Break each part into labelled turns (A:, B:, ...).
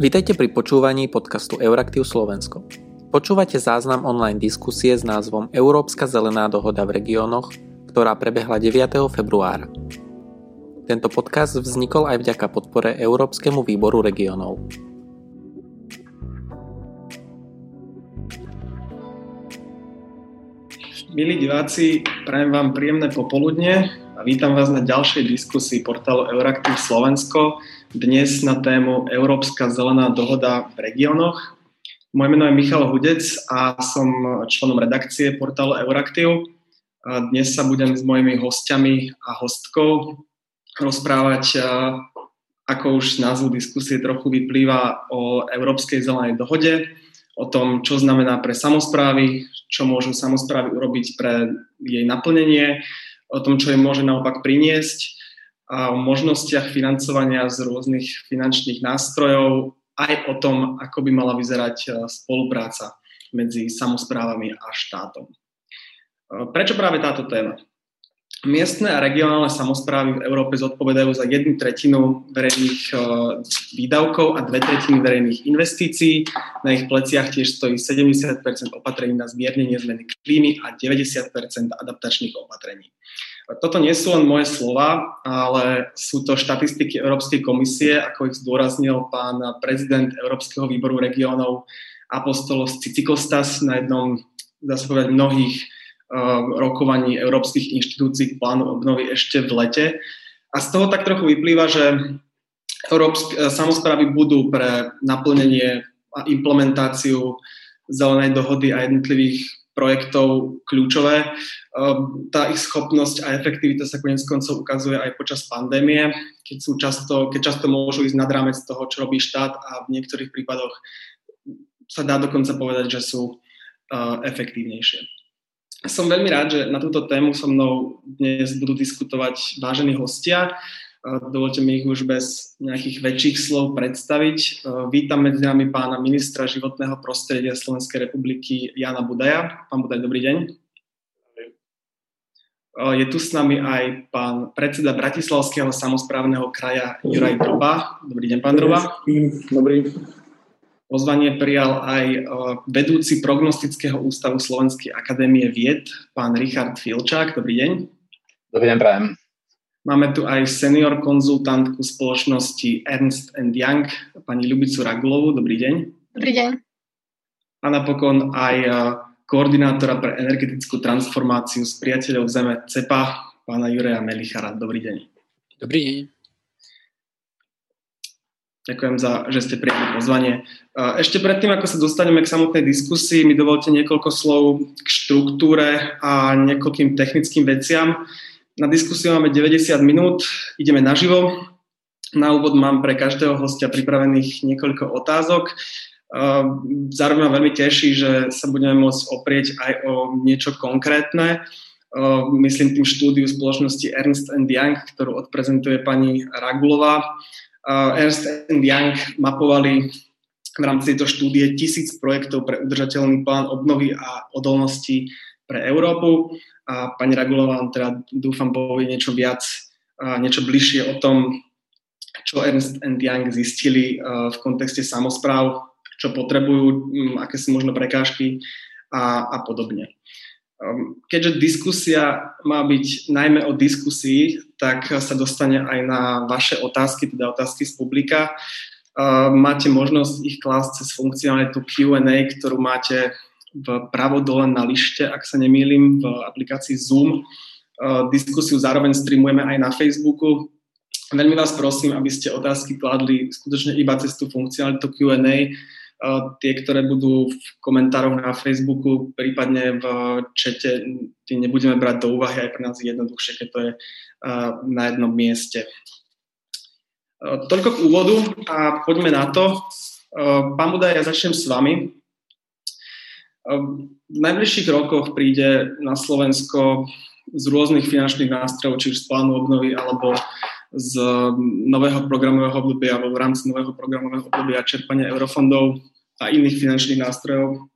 A: Vítajte pri počúvaní podcastu Euraktiv Slovensko. Počúvate záznam online diskusie s názvom Európska zelená dohoda v regiónoch, ktorá prebehla 9. februára. Tento podcast vznikol aj vďaka podpore Európskemu výboru regiónov.
B: Milí diváci, prajem vám príjemné popoludne a vítam vás na ďalšej diskusii portálu Euraktiv Slovensko, dnes na tému Európska zelená dohoda v regiónoch. Moje meno je Michal Hudec a som členom redakcie portálu Euraktiv. Dnes sa budem s mojimi hostiami a hostkou rozprávať, ako už z názvu diskusie trochu vyplýva o Európskej zelenej dohode, o tom, čo znamená pre samozprávy, čo môžu samozprávy urobiť pre jej naplnenie, o tom, čo im môže naopak priniesť, o možnostiach financovania z rôznych finančných nástrojov, aj o tom, ako by mala vyzerať e, spolupráca medzi samozprávami a štátom. E, prečo práve táto téma? Miestne a regionálne samozprávy v Európe zodpovedajú za jednu tretinu verejných uh, výdavkov a dve tretiny verejných investícií. Na ich pleciach tiež stojí 70% opatrení na zmiernenie zmeny klímy a 90% adaptačných opatrení. Toto nie sú len moje slova, ale sú to štatistiky Európskej komisie, ako ich zdôraznil pán prezident Európskeho výboru regiónov Apostolos Cicikostas na jednom, dá sa povedať, mnohých Um, rokovaní európskych inštitúcií k plánu obnovy ešte v lete. A z toho tak trochu vyplýva, že európske samozprávy budú pre naplnenie a implementáciu zelenej dohody a jednotlivých projektov kľúčové. Um, tá ich schopnosť a efektivita sa konec koncov ukazuje aj počas pandémie, keď, sú často, keď často môžu ísť nad rámec toho, čo robí štát a v niektorých prípadoch sa dá dokonca povedať, že sú uh, efektívnejšie. Som veľmi rád, že na túto tému so mnou dnes budú diskutovať vážení hostia. Dovolte mi ich už bez nejakých väčších slov predstaviť. Vítam medzi nami pána ministra životného prostredia Slovenskej republiky Jana Budaja. Pán Budaj, dobrý deň. Je tu s nami aj pán predseda Bratislavského samozprávneho kraja Juraj Droba. Dobrý deň, pán Droba.
C: Dobrý.
B: Pozvanie prijal aj e, vedúci prognostického ústavu Slovenskej akadémie vied, pán Richard Filčák. Dobrý deň.
C: Dobrý deň, prajem.
B: Máme tu aj senior konzultantku spoločnosti Ernst Young, pani Ľubicu Ragulovu. Dobrý deň.
D: Dobrý deň.
B: A napokon aj e, koordinátora pre energetickú transformáciu s priateľov Zeme CEPA, pána Jureja Melichara. Dobrý deň.
E: Dobrý deň.
B: Ďakujem za, že ste prijali pozvanie. Ešte predtým, ako sa dostaneme k samotnej diskusii, mi dovolte niekoľko slov k štruktúre a niekoľkým technickým veciam. Na diskusiu máme 90 minút, ideme naživo. Na úvod mám pre každého hostia pripravených niekoľko otázok. Zároveň ma veľmi teší, že sa budeme môcť oprieť aj o niečo konkrétne. Myslím tým štúdiu spoločnosti Ernst Young, ktorú odprezentuje pani Ragulová Ernst Young mapovali v rámci tejto štúdie tisíc projektov pre udržateľný plán obnovy a odolnosti pre Európu. A pani Ragulová teda dúfam povie niečo viac, niečo bližšie o tom, čo Ernst Young zistili v kontexte samozpráv, čo potrebujú, aké sú možno prekážky a, a podobne. Ehm, keďže diskusia má byť najmä o diskusii, tak sa dostane aj na vaše otázky, teda otázky z publika. Ehm, máte možnosť ich klásť cez funkcionalitu Q&A, ktorú máte v pravo dole na lište, ak sa nemýlim, v aplikácii Zoom. Ehm, diskusiu zároveň streamujeme aj na Facebooku. Veľmi vás prosím, aby ste otázky kladli skutočne iba cez tú funkcionalitu Q&A, tie, ktoré budú v komentároch na Facebooku, prípadne v čete, tie nebudeme brať do úvahy, aj pre nás je jednoduchšie, keď to je na jednom mieste. Toľko k úvodu a poďme na to. Pán Budaj, ja začnem s vami. V najbližších rokoch príde na Slovensko z rôznych finančných nástrojov, či už z plánu obnovy alebo z nového programového obdobia alebo v rámci nového programového obdobia čerpania eurofondov a iných finančných nástrojov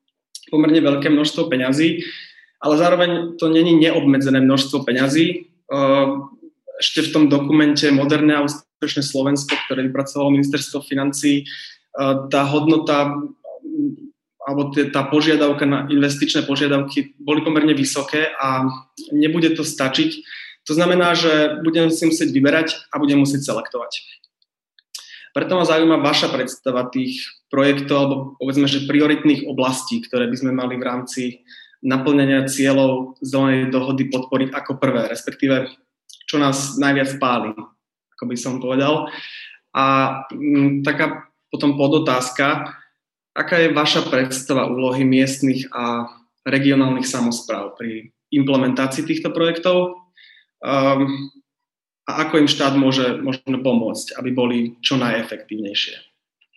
B: pomerne veľké množstvo peňazí, ale zároveň to není neobmedzené množstvo peňazí. Ešte v tom dokumente Moderné a úspešné Slovensko, ktoré vypracovalo ministerstvo financí, tá hodnota alebo tá požiadavka na investičné požiadavky boli pomerne vysoké a nebude to stačiť. To znamená, že budem si musieť vyberať a budem musieť selektovať. Preto ma zaujíma vaša predstava tých projektov alebo povedzme, že prioritných oblastí, ktoré by sme mali v rámci naplňania cieľov zelenej dohody podporiť ako prvé, respektíve čo nás najviac páli, ako by som povedal. A m, taká potom podotázka, aká je vaša predstava úlohy miestnych a regionálnych samozpráv pri implementácii týchto projektov um, a ako im štát môže možno pomôcť, aby boli čo najefektívnejšie.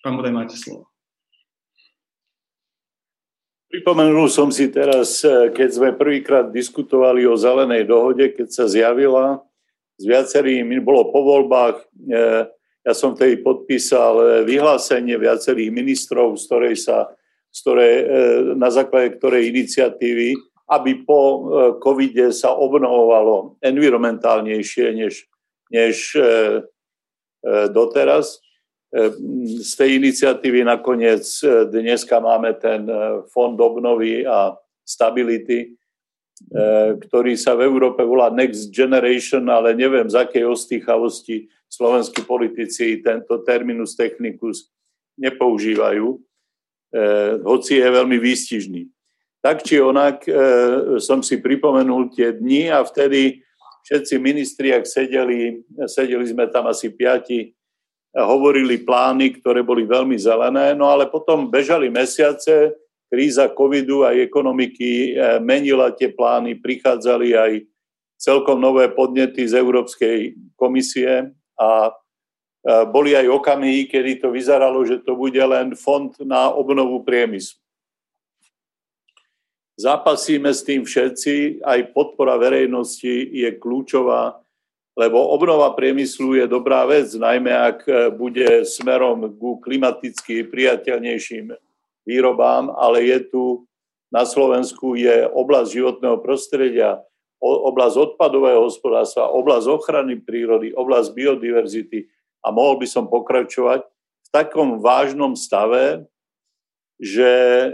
B: Pán Budaj, máte slovo.
D: Pripomenul som si teraz, eh, keď sme prvýkrát diskutovali o zelenej dohode, keď sa zjavila, s viacerými, bolo po voľbách, eh, ja som tej podpísal eh, vyhlásenie viacerých ministrov, z ktorej sa, z ktorej, na základe ktorej iniciatívy, aby po covide sa obnovovalo environmentálnejšie než, než doteraz. Z tej iniciatívy nakoniec dneska máme ten fond obnovy a stability, ktorý sa v Európe volá Next Generation, ale neviem, z akej ostýchavosti slovenskí politici tento terminus technicus nepoužívajú, hoci je veľmi výstižný. Tak či onak som si pripomenul tie dni a vtedy všetci ministri, ak sedeli, sedeli sme tam asi piati, hovorili plány, ktoré boli veľmi zelené, no ale potom bežali mesiace, kríza covidu aj ekonomiky eh, menila tie plány, prichádzali aj celkom nové podnety z Európskej komisie a eh, boli aj okamihy, kedy to vyzeralo, že to bude len fond na obnovu priemyslu. Zápasíme s tým všetci, aj podpora verejnosti je kľúčová lebo obnova priemyslu je dobrá vec, najmä ak e, bude smerom ku klimaticky priateľnejším výrobám, ale je tu na Slovensku je oblasť životného prostredia, oblasť odpadového hospodárstva, oblasť ochrany prírody, oblasť biodiverzity a mohol by som pokračovať v takom vážnom stave, že e,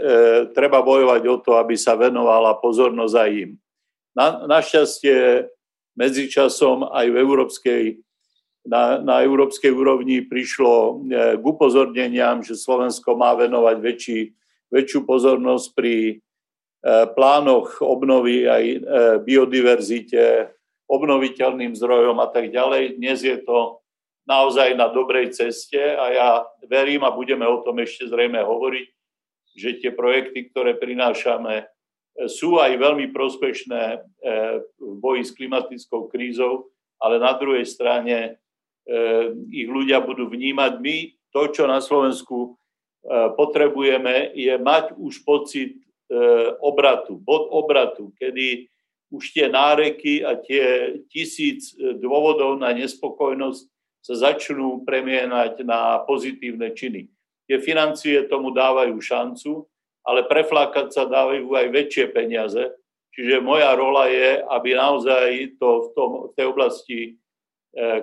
D: treba bojovať o to, aby sa venovala pozornosť aj im. Na, našťastie Medzičasom aj v európskej, na, na európskej úrovni prišlo e, k upozorneniam, že Slovensko má venovať väčší, väčšiu pozornosť pri plánoch obnovy aj e, biodiverzite, obnoviteľným zdrojom a tak ďalej. Dnes je to naozaj na dobrej ceste a ja verím a budeme o tom ešte zrejme hovoriť, že tie projekty, ktoré prinášame, sú aj veľmi prospešné eh, v boji s klimatickou krízou, ale na druhej strane eh, ich ľudia budú vnímať. My to, čo na Slovensku eh, potrebujeme, je mať už pocit obratu, bod obratu, kedy už tie náreky a tie tisíc dôvodov na nespokojnosť sa začnú premienať na pozitívne činy. Tie financie tomu dávajú šancu, ale preflákať sa dávajú aj väčšie peniaze. Čiže moja rola je, aby naozaj to v, tom, v tej oblasti e,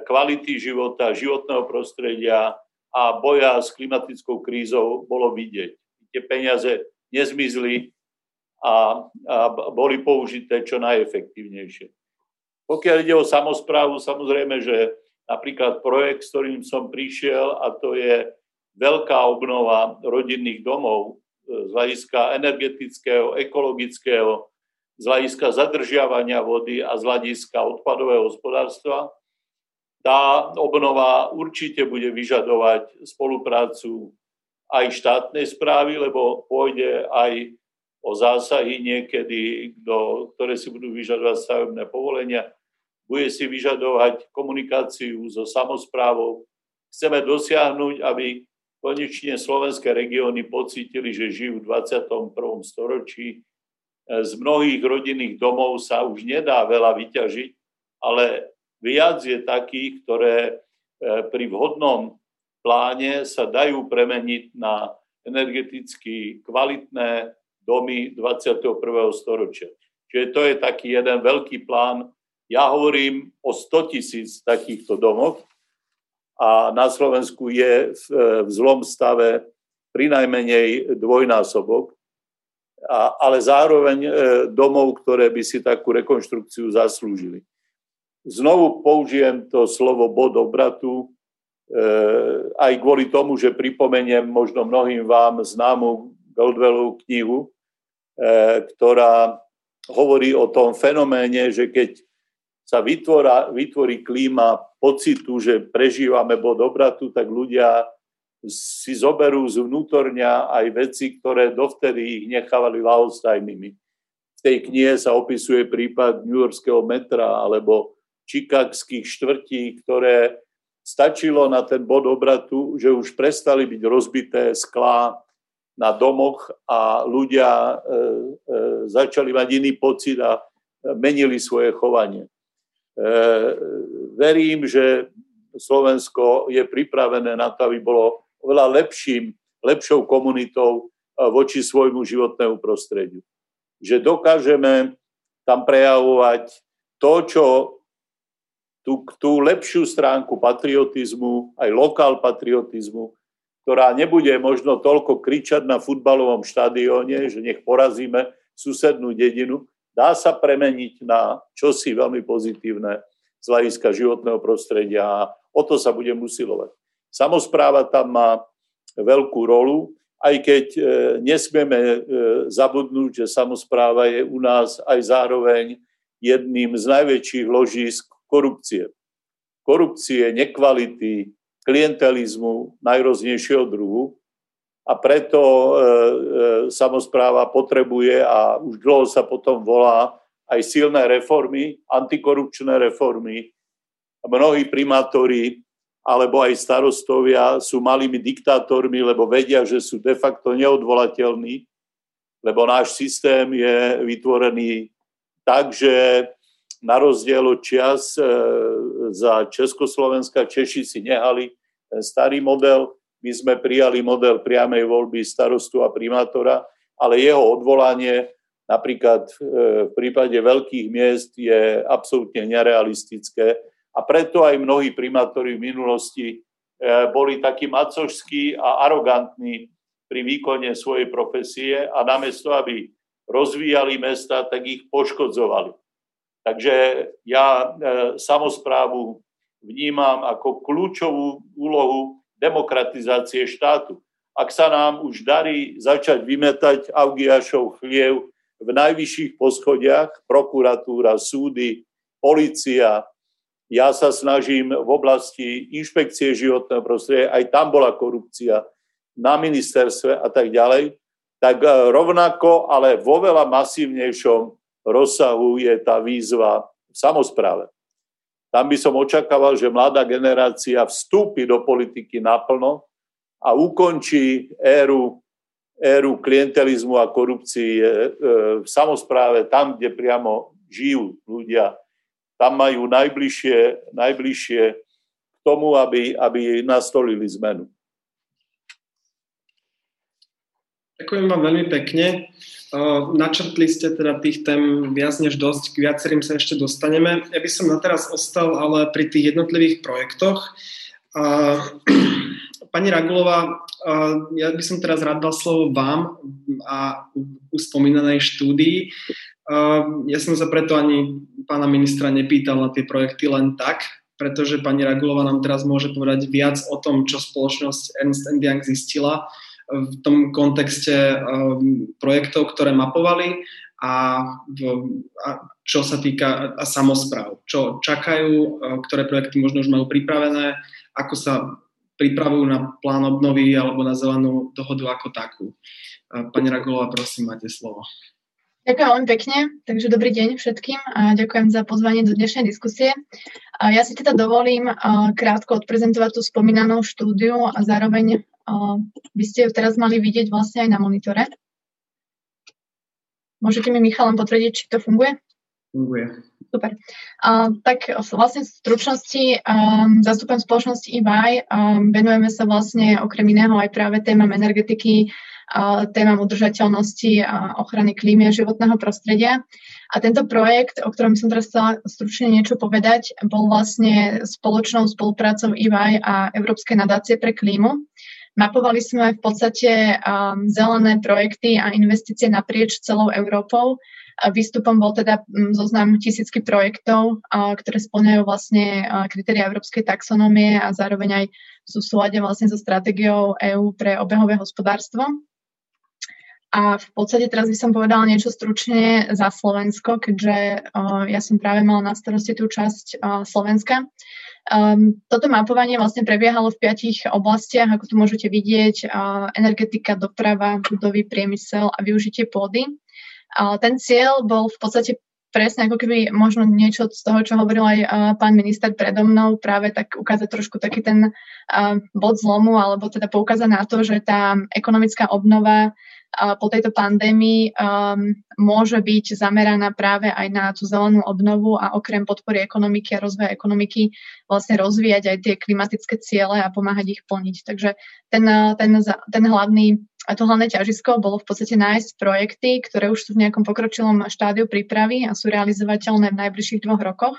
D: kvality života, životného prostredia a boja s klimatickou krízou bolo vidieť. Tie peniaze nezmizli a, a boli použité čo najefektívnejšie. Pokiaľ ide o samozprávu, samozrejme, že napríklad projekt, s ktorým som prišiel, a to je veľká obnova rodinných domov z hľadiska energetického, ekologického, z hľadiska zadržiavania vody a z hľadiska odpadového hospodárstva. Tá obnova určite bude vyžadovať spoluprácu aj štátnej správy, lebo pôjde aj o zásahy niekedy, do, ktoré si budú vyžadovať stavebné povolenia. Bude si vyžadovať komunikáciu so samozprávou. Chceme dosiahnuť, aby konečne slovenské regióny pocítili, že žijú v 21. storočí. Z mnohých rodinných domov sa už nedá veľa vyťažiť, ale viac je takých, ktoré e, pri vhodnom pláne sa dajú premeniť na energeticky kvalitné domy 21. storočia. Čiže to je taký jeden veľký plán. Ja hovorím o 100 tisíc takýchto domoch a na Slovensku je v, v zlom stave pri najmenej dvojnásobok, ale zároveň e, domov, ktoré by si takú rekonštrukciu zaslúžili. Znovu použijem to slovo bod obratu, aj kvôli tomu, že pripomeniem možno mnohým vám známu Goldwellovú knihu, e, ktorá hovorí o tom fenoméne, že keď sa vytvorá, vytvorí klíma pocitu, že prežívame bod obratu, tak ľudia si zoberú zvnútorňa aj veci, ktoré dovtedy ich nechávali lahostajnými. V tej knihe sa opisuje prípad New Yorkského metra alebo čikagských štvrtí, ktoré stačilo na ten bod obratu, že už prestali byť rozbité sklá na domoch a ľudia e, e, začali mať iný pocit a menili svoje chovanie. E, verím, že Slovensko je pripravené na to, aby bolo oveľa lepším, lepšou komunitou e, voči svojmu životnému prostrediu. Že dokážeme tam prejavovať to, čo tú, tú lepšiu stránku patriotizmu, aj lokál patriotizmu, ktorá nebude možno toľko kričať na futbalovom štadióne, že nech porazíme susednú dedinu, dá sa premeniť na čosi veľmi pozitívne z hľadiska životného prostredia a o to sa budem usilovať. Samozpráva tam má veľkú rolu, aj keď e, nesmieme e, zabudnúť, že samozpráva je u nás aj zároveň jedným z najväčších ložísk korupcie. Korupcie, nekvality, klientelizmu najroznejšieho druhu a preto e, e, samozpráva potrebuje a už dlho sa potom volá aj silné reformy, antikorupčné reformy. Mnohí primátori alebo aj starostovia sú malými diktátormi, lebo vedia, že sú de facto neodvolateľní, lebo náš systém je vytvorený tak, že na rozdiel od čias e, za Československa Češi si nehali ten starý model, my sme prijali model priamej voľby starostu a primátora, ale jeho odvolanie napríklad e, v prípade veľkých miest je absolútne nerealistické a preto aj mnohí primátori v minulosti e, boli takí macožskí a arogantní pri výkone svojej profesie a namiesto, aby rozvíjali mesta, tak ich poškodzovali. Takže ja e, samozprávu vnímam ako kľúčovú úlohu demokratizácie štátu. Ak sa nám už darí začať vymetať Augiašov chliev v najvyšších poschodiach, prokuratúra, súdy, policia, ja sa snažím v oblasti inšpekcie životného prostredia, aj tam bola korupcia na ministerstve a tak ďalej, tak e, rovnako, ale vo veľa masívnejšom rozsahu je tá výzva v samozpráve. Tam by som očakával, že mladá generácia vstúpi do politiky naplno a ukončí éru, éru klientelizmu a korupcie e, v samozpráve, tam, kde priamo žijú ľudia tam majú najbližšie, najbližšie k tomu, aby, aby nastolili zmenu.
B: Ďakujem vám veľmi pekne. Načrtli ste teda tých tém viac než dosť, k viacerým sa ešte dostaneme. Ja by som na teraz ostal ale pri tých jednotlivých projektoch. Pani Ragulová, ja by som teraz rád dal slovo vám a u spomínanej štúdii. Ja som sa preto ani pána ministra nepýtal na tie projekty len tak, pretože pani Ragulova nám teraz môže povedať viac o tom, čo spoločnosť Ernst Young zistila v tom kontexte um, projektov, ktoré mapovali a, a čo sa týka a samozpráv. Čo čakajú, ktoré projekty možno už majú pripravené, ako sa pripravujú na plán obnovy alebo na zelenú dohodu ako takú. Pani Ragulova, prosím, máte slovo.
E: Ďakujem veľmi pekne, takže dobrý deň všetkým a ďakujem za pozvanie do dnešnej diskusie. Ja si teda dovolím krátko odprezentovať tú spomínanú štúdiu a zároveň by ste ju teraz mali vidieť vlastne aj na monitore. Môžete mi, Michal, len potvrdiť, či to funguje?
B: Funguje.
E: Super. Uh, tak vlastne v stručnosti um, zastupujem spoločnosti EY. Um, venujeme sa vlastne okrem iného aj práve témam energetiky, témam udržateľnosti a ochrany klímy a životného prostredia. A tento projekt, o ktorom som teraz chcela stručne niečo povedať, bol vlastne spoločnou spoluprácou EY a Európskej nadácie pre klímu. Mapovali sme v podstate um, zelené projekty a investície naprieč celou Európou. Výstupom bol teda um, zoznam tisícky projektov, ktoré splňajú vlastne kritéria európskej taxonómie a zároveň aj sú súlade vlastne so stratégiou EÚ pre obehové hospodárstvo. A v podstate teraz by som povedala niečo stručne za Slovensko, keďže uh, ja som práve mala na starosti tú časť uh, Slovenska. Um, toto mapovanie vlastne prebiehalo v piatich oblastiach, ako tu môžete vidieť, uh, energetika, doprava, budovy, priemysel a využitie pôdy. Uh, ten cieľ bol v podstate presne ako keby možno niečo z toho, čo hovoril aj uh, pán minister predo mnou, práve tak ukázať trošku taký ten uh, bod zlomu, alebo teda poukázať na to, že tá ekonomická obnova po tejto pandémii um, môže byť zameraná práve aj na tú zelenú obnovu a okrem podpory ekonomiky a rozvoja ekonomiky vlastne rozvíjať aj tie klimatické ciele a pomáhať ich plniť. Takže ten, ten, ten hlavný, to hlavné ťažisko bolo v podstate nájsť projekty, ktoré už sú v nejakom pokročilom štádiu prípravy a sú realizovateľné v najbližších dvoch rokoch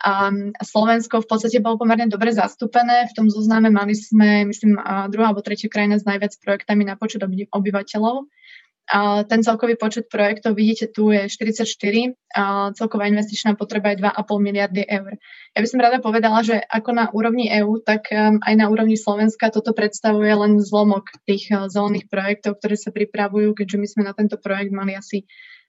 E: a Slovensko v podstate bolo pomerne dobre zastúpené. V tom zozname mali sme, myslím, druhá alebo tretia krajina s najviac projektami na počet obyvateľov. Ten celkový počet projektov, vidíte, tu je 44, a celková investičná potreba je 2,5 miliardy eur. Ja by som rada povedala, že ako na úrovni EÚ, tak um, aj na úrovni Slovenska toto predstavuje len zlomok tých uh, zelených projektov, ktoré sa pripravujú, keďže my sme na tento projekt mali asi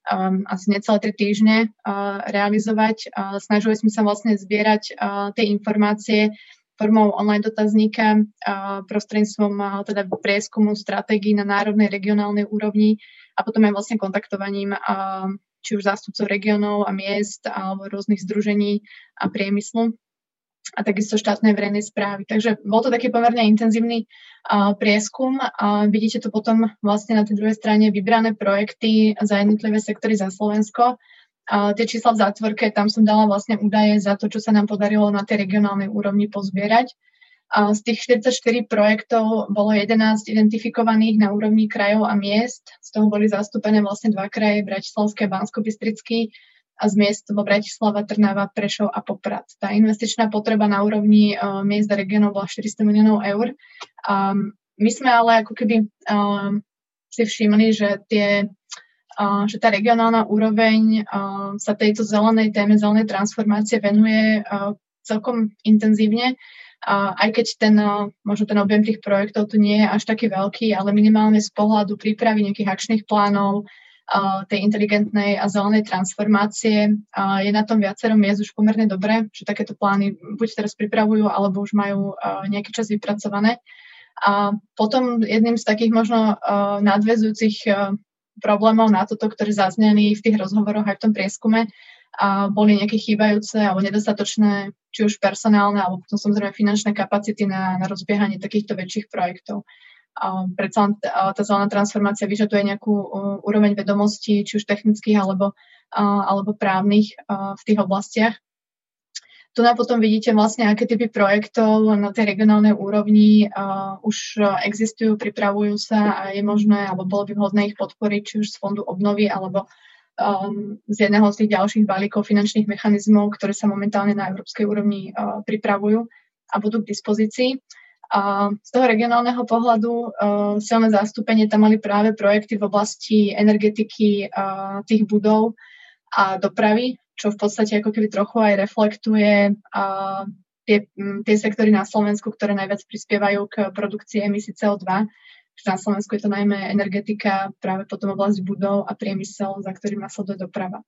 E: um, asi necelé tri týždne uh, realizovať. Uh, snažili sme sa vlastne zbierať uh, tie informácie formou online dotazníka uh, prostredníctvom uh, teda prieskumu stratégií na národnej, regionálnej úrovni a potom aj vlastne kontaktovaním uh, či už zástupcov regionov a miest alebo rôznych združení a priemyslu a takisto štátnej verejnej správy. Takže bol to taký pomerne intenzívny uh, prieskum a vidíte tu potom vlastne na tej druhej strane vybrané projekty za jednotlivé sektory za Slovensko. Uh, tie čísla v zátvorke, tam som dala vlastne údaje za to, čo sa nám podarilo na tej regionálnej úrovni pozbierať. Uh, z tých 44 projektov bolo 11 identifikovaných na úrovni krajov a miest. Z toho boli zastúpené vlastne dva kraje, Bratislavské a Bansko-Bystrický a z miest Bratislava, Trnava, Prešov a Poprad. Tá investičná potreba na úrovni uh, miest a regionov bola 400 miliónov eur. Um, my sme ale ako keby um, si všimli, že, tie, uh, že tá regionálna úroveň uh, sa tejto zelenej téme, zelenej transformácie venuje uh, celkom intenzívne. Uh, aj keď ten, možno ten objem tých projektov tu nie je až taký veľký, ale minimálne z pohľadu prípravy nejakých akčných plánov, tej inteligentnej a zelenej transformácie. Je na tom viacero miest už pomerne dobre, že takéto plány buď teraz pripravujú, alebo už majú nejaký čas vypracované. A potom jedným z takých možno nadvezujúcich problémov na toto, ktoré zazneli v tých rozhovoroch aj v tom prieskume, a boli nejaké chýbajúce alebo nedostatočné, či už personálne, alebo potom samozrejme finančné kapacity na, na rozbiehanie takýchto väčších projektov predsa tá zelená transformácia vyžaduje nejakú úroveň vedomostí, či už technických alebo, alebo právnych v tých oblastiach. Tu na potom vidíte vlastne, aké typy projektov na tej regionálnej úrovni uh, už existujú, pripravujú sa a je možné, alebo bolo by vhodné ich podporiť, či už z fondu obnovy, alebo um, z jedného z tých ďalších balíkov finančných mechanizmov, ktoré sa momentálne na európskej úrovni uh, pripravujú a budú k dispozícii. A z toho regionálneho pohľadu uh, silné zastúpenie tam mali práve projekty v oblasti energetiky uh, tých budov a dopravy, čo v podstate ako keby trochu aj reflektuje uh, tie, tie sektory na Slovensku, ktoré najviac prispievajú k produkcii emisí CO2. Na Slovensku je to najmä energetika, práve potom oblasť budov a priemysel, za ktorým nasleduje doprava.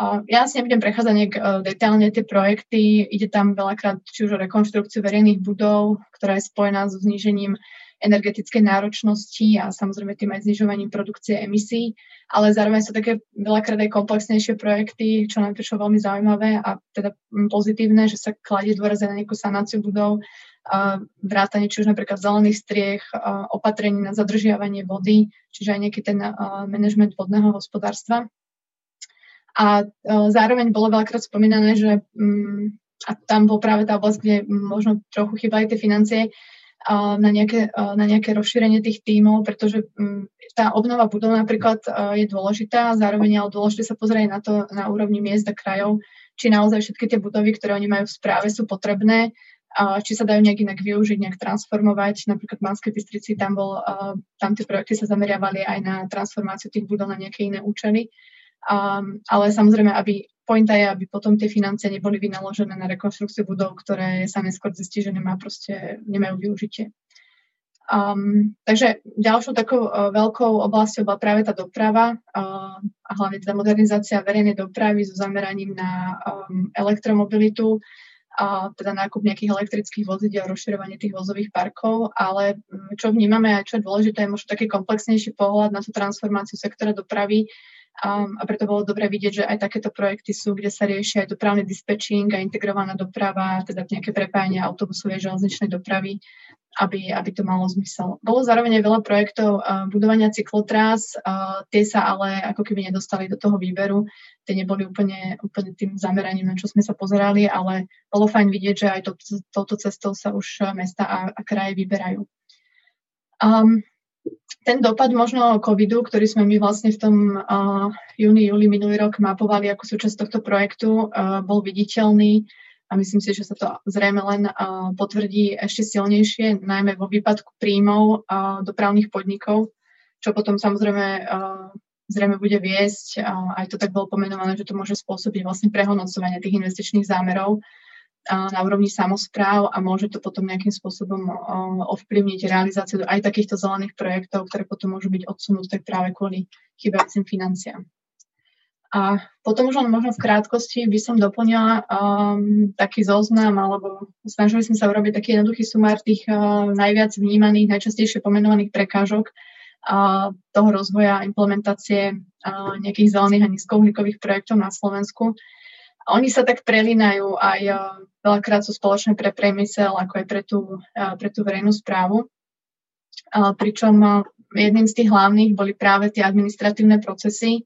E: Ja si nebudem prechádzať nejak e, detailne tie projekty. Ide tam veľakrát či už o rekonštrukciu verejných budov, ktorá je spojená so znížením energetickej náročnosti a samozrejme tým aj znižovaním produkcie emisí, ale zároveň sú také veľakrát aj komplexnejšie projekty, čo nám prišlo veľmi zaujímavé a teda pozitívne, že sa kladie dôraz na nejakú sanáciu budov, vrátanie či už napríklad zelených striech, opatrení na zadržiavanie vody, čiže aj nejaký ten management vodného hospodárstva. A e, zároveň bolo veľakrát spomínané, že mm, a tam bol práve tá oblasť, kde možno trochu chýbali tie financie, na nejaké, na nejaké rozšírenie tých tímov, pretože mm, tá obnova budov napríklad je dôležitá, zároveň ale dôležité sa pozrieť na to na úrovni miest a krajov, či naozaj všetky tie budovy, ktoré oni majú v správe, sú potrebné, či sa dajú nejak inak využiť, nejak transformovať. Napríklad v Banskej Bystrici tam, bol, tam tie projekty sa zameriavali aj na transformáciu tých budov na nejaké iné účely. Um, ale samozrejme, aby pointa je, aby potom tie financie neboli vynaložené na rekonstrukciu budov, ktoré sa neskôr zistí, že nemá proste, nemajú využitie. Um, takže ďalšou takou uh, veľkou oblasťou bola práve tá doprava uh, a hlavne teda modernizácia verejnej dopravy so zameraním na um, elektromobilitu, a teda nákup nejakých elektrických vozidel, rozširovanie tých vozových parkov, ale čo vnímame a čo je dôležité, je možno taký komplexnejší pohľad na tú transformáciu sektora dopravy, Um, a preto bolo dobre vidieť, že aj takéto projekty sú, kde sa rieši aj dopravný dispečing a integrovaná doprava, teda nejaké prepájanie autobusovej železničnej dopravy, aby, aby to malo zmysel. Bolo zároveň veľa projektov uh, budovania cyklotrás, uh, tie sa ale ako keby nedostali do toho výberu, tie neboli úplne, úplne tým zameraním, na čo sme sa pozerali, ale bolo fajn vidieť, že aj to, touto cestou sa už mesta a, a kraje vyberajú. Um, ten dopad možno covidu, ktorý sme my vlastne v tom uh, júni, júli minulý rok mapovali ako súčasť tohto projektu, uh, bol viditeľný a myslím si, že sa to zrejme len uh, potvrdí ešte silnejšie, najmä vo výpadku príjmov uh, dopravných podnikov, čo potom samozrejme uh, zrejme bude viesť, uh, aj to tak bolo pomenované, že to môže spôsobiť vlastne prehodnocovanie tých investičných zámerov na úrovni samozpráv a môže to potom nejakým spôsobom ovplyvniť realizáciu aj takýchto zelených projektov, ktoré potom môžu byť odsunuté práve kvôli chybajúcim financiám. A potom už len možno v krátkosti by som doplnila um, taký zoznam, alebo snažili sme sa urobiť taký jednoduchý sumár tých uh, najviac vnímaných, najčastejšie pomenovaných prekážok uh, toho rozvoja implementácie uh, nejakých zelených a nízkouhlíkových projektov na Slovensku. Oni sa tak prelínajú aj uh, veľakrát sú spoločné pre priemysel, ako aj pre tú, uh, pre tú verejnú správu. Uh, pričom jedným z tých hlavných boli práve tie administratívne procesy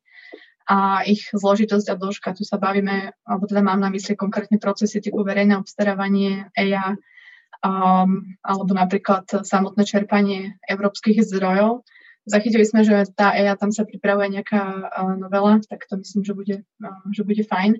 E: a ich zložitosť a dĺžka. Tu sa bavíme, alebo teda mám na mysli konkrétne procesy typu verejné obstarávanie, EIA, um, alebo napríklad samotné čerpanie európskych zdrojov. Zachytili sme, že tá EIA, tam sa pripravuje nejaká uh, novela, tak to myslím, že bude, uh, že bude fajn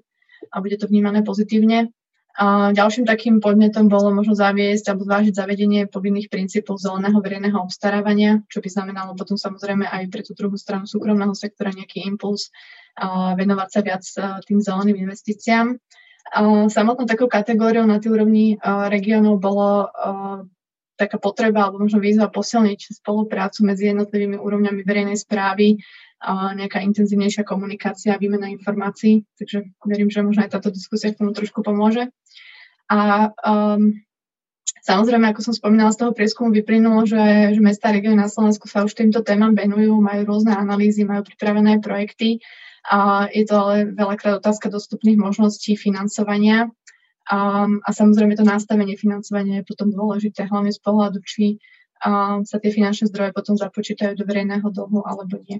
E: a bude to vnímané pozitívne. A ďalším takým podnetom bolo možno zaviesť alebo zvážiť zavedenie povinných princípov zeleného verejného obstarávania, čo by znamenalo potom samozrejme aj pre tú druhú stranu súkromného sektora nejaký impuls a venovať sa viac tým zeleným investíciám. A samotnou takou kategóriou na tej úrovni regiónov bolo taká potreba alebo možno výzva posilniť spoluprácu medzi jednotlivými úrovňami verejnej správy nejaká intenzívnejšia komunikácia, výmena informácií, takže verím, že možno aj táto diskusia k tomu trošku pomôže. A um, samozrejme, ako som spomínala, z toho prieskumu vyplynulo, že, že mesta a na Slovensku sa už týmto témam venujú, majú rôzne analýzy, majú pripravené projekty a je to ale veľakrát otázka dostupných možností financovania a, a samozrejme to nastavenie financovania je potom dôležité, hlavne z pohľadu, či a, sa tie finančné zdroje potom započítajú do verejného dlhu alebo nie.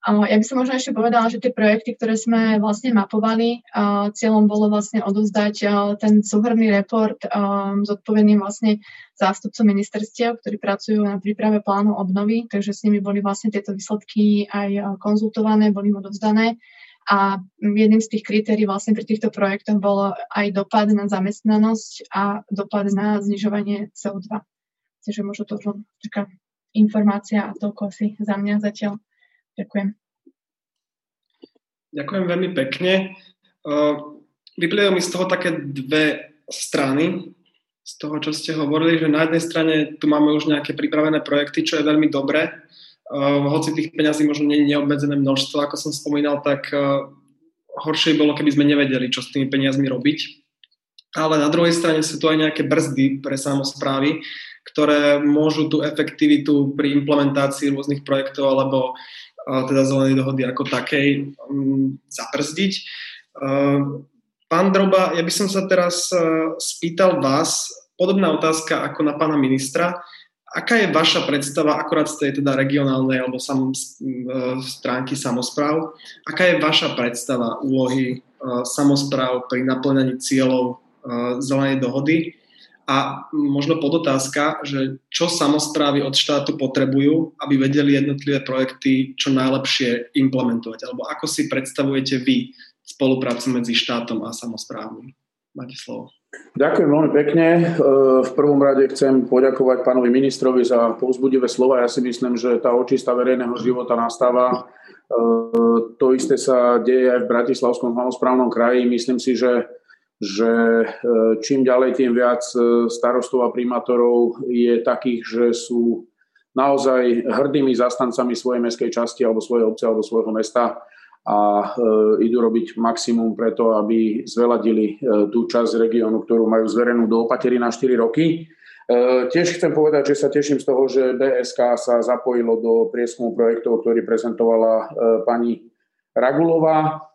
E: Ja by som možno ešte povedala, že tie projekty, ktoré sme vlastne mapovali, cieľom bolo vlastne odovzdať ten súhrný report zodpovedným vlastne zástupcom ministerstiev, ktorí pracujú na príprave plánu obnovy, takže s nimi boli vlastne tieto výsledky aj konzultované, boli mu odovzdané. A jedným z tých kritérií vlastne pri týchto projektoch bolo aj dopad na zamestnanosť a dopad na znižovanie CO2. Takže možno to taká informácia a toľko asi za mňa zatiaľ. Ďakujem.
B: Ďakujem veľmi pekne. Vyplývajú mi z toho také dve strany, z toho, čo ste hovorili, že na jednej strane tu máme už nejaké pripravené projekty, čo je veľmi dobré. Hoci tých peňazí možno nie je neobmedzené množstvo, ako som spomínal, tak horšie bolo, keby sme nevedeli, čo s tými peniazmi robiť. Ale na druhej strane sú tu aj nejaké brzdy pre samozprávy, ktoré môžu tú efektivitu pri implementácii rôznych projektov alebo teda zelenej dohody ako takej um, zaprzdiť. Pán Droba, ja by som sa teraz spýtal vás, podobná otázka ako na pána ministra. Aká je vaša predstava, akorát z tej teda regionálnej alebo sam, stránky samozpráv, aká je vaša predstava úlohy samozpráv pri naplňaní cieľov zelenej dohody? A možno podotázka, že čo samozprávy od štátu potrebujú, aby vedeli jednotlivé projekty čo najlepšie implementovať, alebo ako si predstavujete vy spoluprácu medzi štátom a samozprávami? Máte slovo.
C: Ďakujem veľmi pekne. E, v prvom rade chcem poďakovať pánovi ministrovi za povzbudivé slova. Ja si myslím, že tá očista verejného života nastáva. E, to isté sa deje aj v Bratislavskom samozprávnom kraji. Myslím si, že, že e, čím ďalej, tým viac starostov a primátorov je takých, že sú naozaj hrdými zastancami svojej mestskej časti alebo svojej obce alebo svojho mesta a e, idú robiť maximum preto, aby zveladili e, tú časť regiónu, ktorú majú zverenú do opatery na 4 roky. E, tiež chcem povedať, že sa teším z toho, že BSK sa zapojilo do prieskumu projektov, ktorý prezentovala pani Ragulová.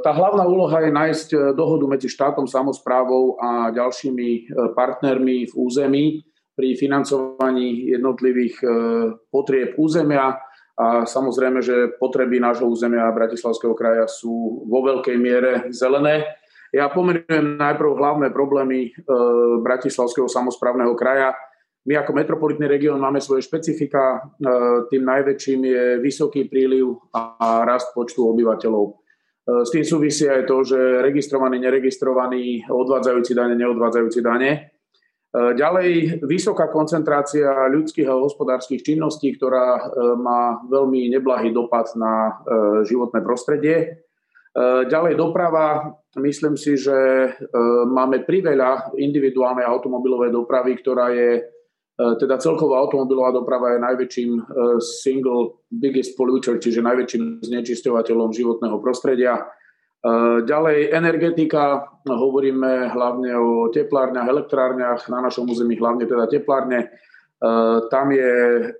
C: Tá hlavná úloha je nájsť dohodu medzi štátom, samozprávou a ďalšími partnermi v území pri financovaní jednotlivých potrieb územia, a samozrejme, že potreby nášho územia Bratislavského kraja sú vo veľkej miere zelené. Ja pomenujem najprv hlavné problémy Bratislavského samozprávneho kraja. My ako metropolitný región máme svoje špecifika. Tým najväčším je vysoký príliv a rast počtu obyvateľov. S tým súvisí aj to, že registrovaní, neregistrovaní, odvádzajúci dane, neodvádzajúci dane E, ďalej, vysoká koncentrácia ľudských a hospodárskych činností, ktorá e, má veľmi neblahý dopad na e, životné prostredie. Ďalej doprava. Myslím si, že máme priveľa individuálnej automobilovej dopravy, ktorá je, teda celková automobilová doprava je najväčším single biggest polluter, čiže najväčším znečisťovateľom životného prostredia Ďalej energetika, hovoríme hlavne o teplárniach, elektrárniach, na našom území hlavne teda teplárne. Tam je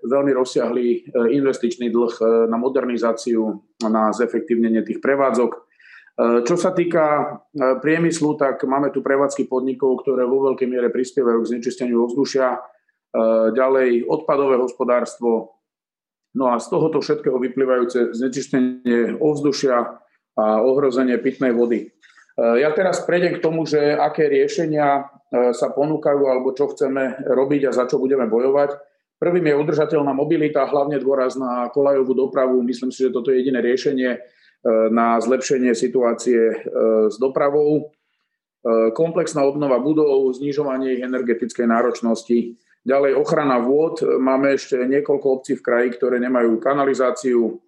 C: veľmi rozsiahlý e, investičný dlh e, na modernizáciu, na zefektívnenie tých prevádzok. E, čo sa týka priemyslu, tak máme tu prevádzky podnikov, ktoré vo veľkej miere prispievajú k znečisteniu ovzdušia. Ďalej odpadové hospodárstvo. No a z tohoto všetkého vyplývajúce znečistenie ovzdušia, a ohrozenie pitnej vody. E, ja teraz prejdem k tomu, že aké riešenia e, sa ponúkajú alebo čo chceme robiť a za čo budeme bojovať. Prvým je udržateľná mobilita, hlavne dôraz na kolajovú dopravu. Myslím si, že toto je jediné riešenie na zlepšenie situácie s dopravou. Komplexná obnova budov, znižovanie energetickej náročnosti. Ďalej ochrana vôd. Máme ešte niekoľko obcí v kraji, ktoré nemajú kanalizáciu,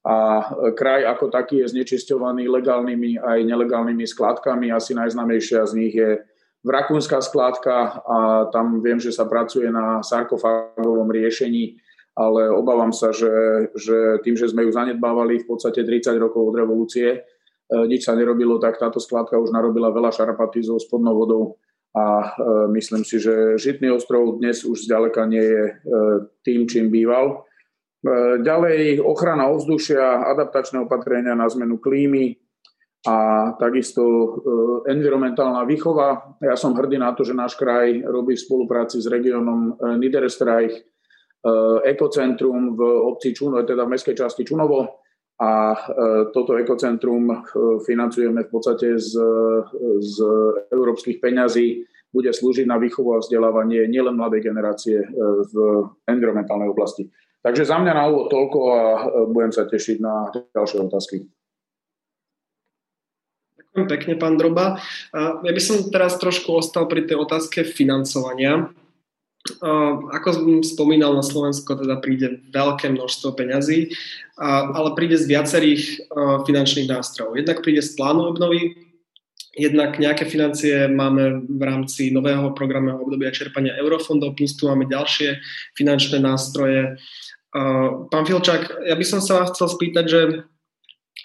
C: a kraj ako taký je znečisťovaný legálnymi aj nelegálnymi skládkami. Asi najznamejšia z nich je Vrakúnska skládka a tam viem, že sa pracuje na sarkofágovom riešení, ale obávam sa, že, že tým, že sme ju zanedbávali v podstate 30 rokov od revolúcie, e, nič sa nerobilo, tak táto skládka už narobila veľa šarapaty so spodnou vodou a e, myslím si, že Žitný ostrov dnes už zďaleka nie je e, tým, čím býval E, ďalej ochrana ovzdušia, adaptačné opatrenia na zmenu klímy a takisto environmentálna výchova. Ja som hrdý na to, že náš kraj robí v spolupráci s regiónom Niederstreich ekocentrum v obci Čuno, teda v mestskej časti Čunovo a toto ekocentrum financujeme v podstate z, z európskych peňazí. Bude slúžiť na výchovu a vzdelávanie nielen mladej generácie v environmentálnej oblasti. Takže za mňa na úvod toľko a e, budem sa tešiť na ďalšie otázky.
B: Ďakujem pekne, pán Droba. Ja by som teraz trošku ostal pri tej otázke financovania. Ako som spomínal, na Slovensko teda príde veľké množstvo peňazí, ale príde z viacerých finančných nástrojov. Jednak príde z plánu obnovy, jednak nejaké financie máme v rámci nového programového obdobia čerpania eurofondov, plus tu máme ďalšie finančné nástroje. Pán Filčák, ja by som sa vás chcel spýtať, že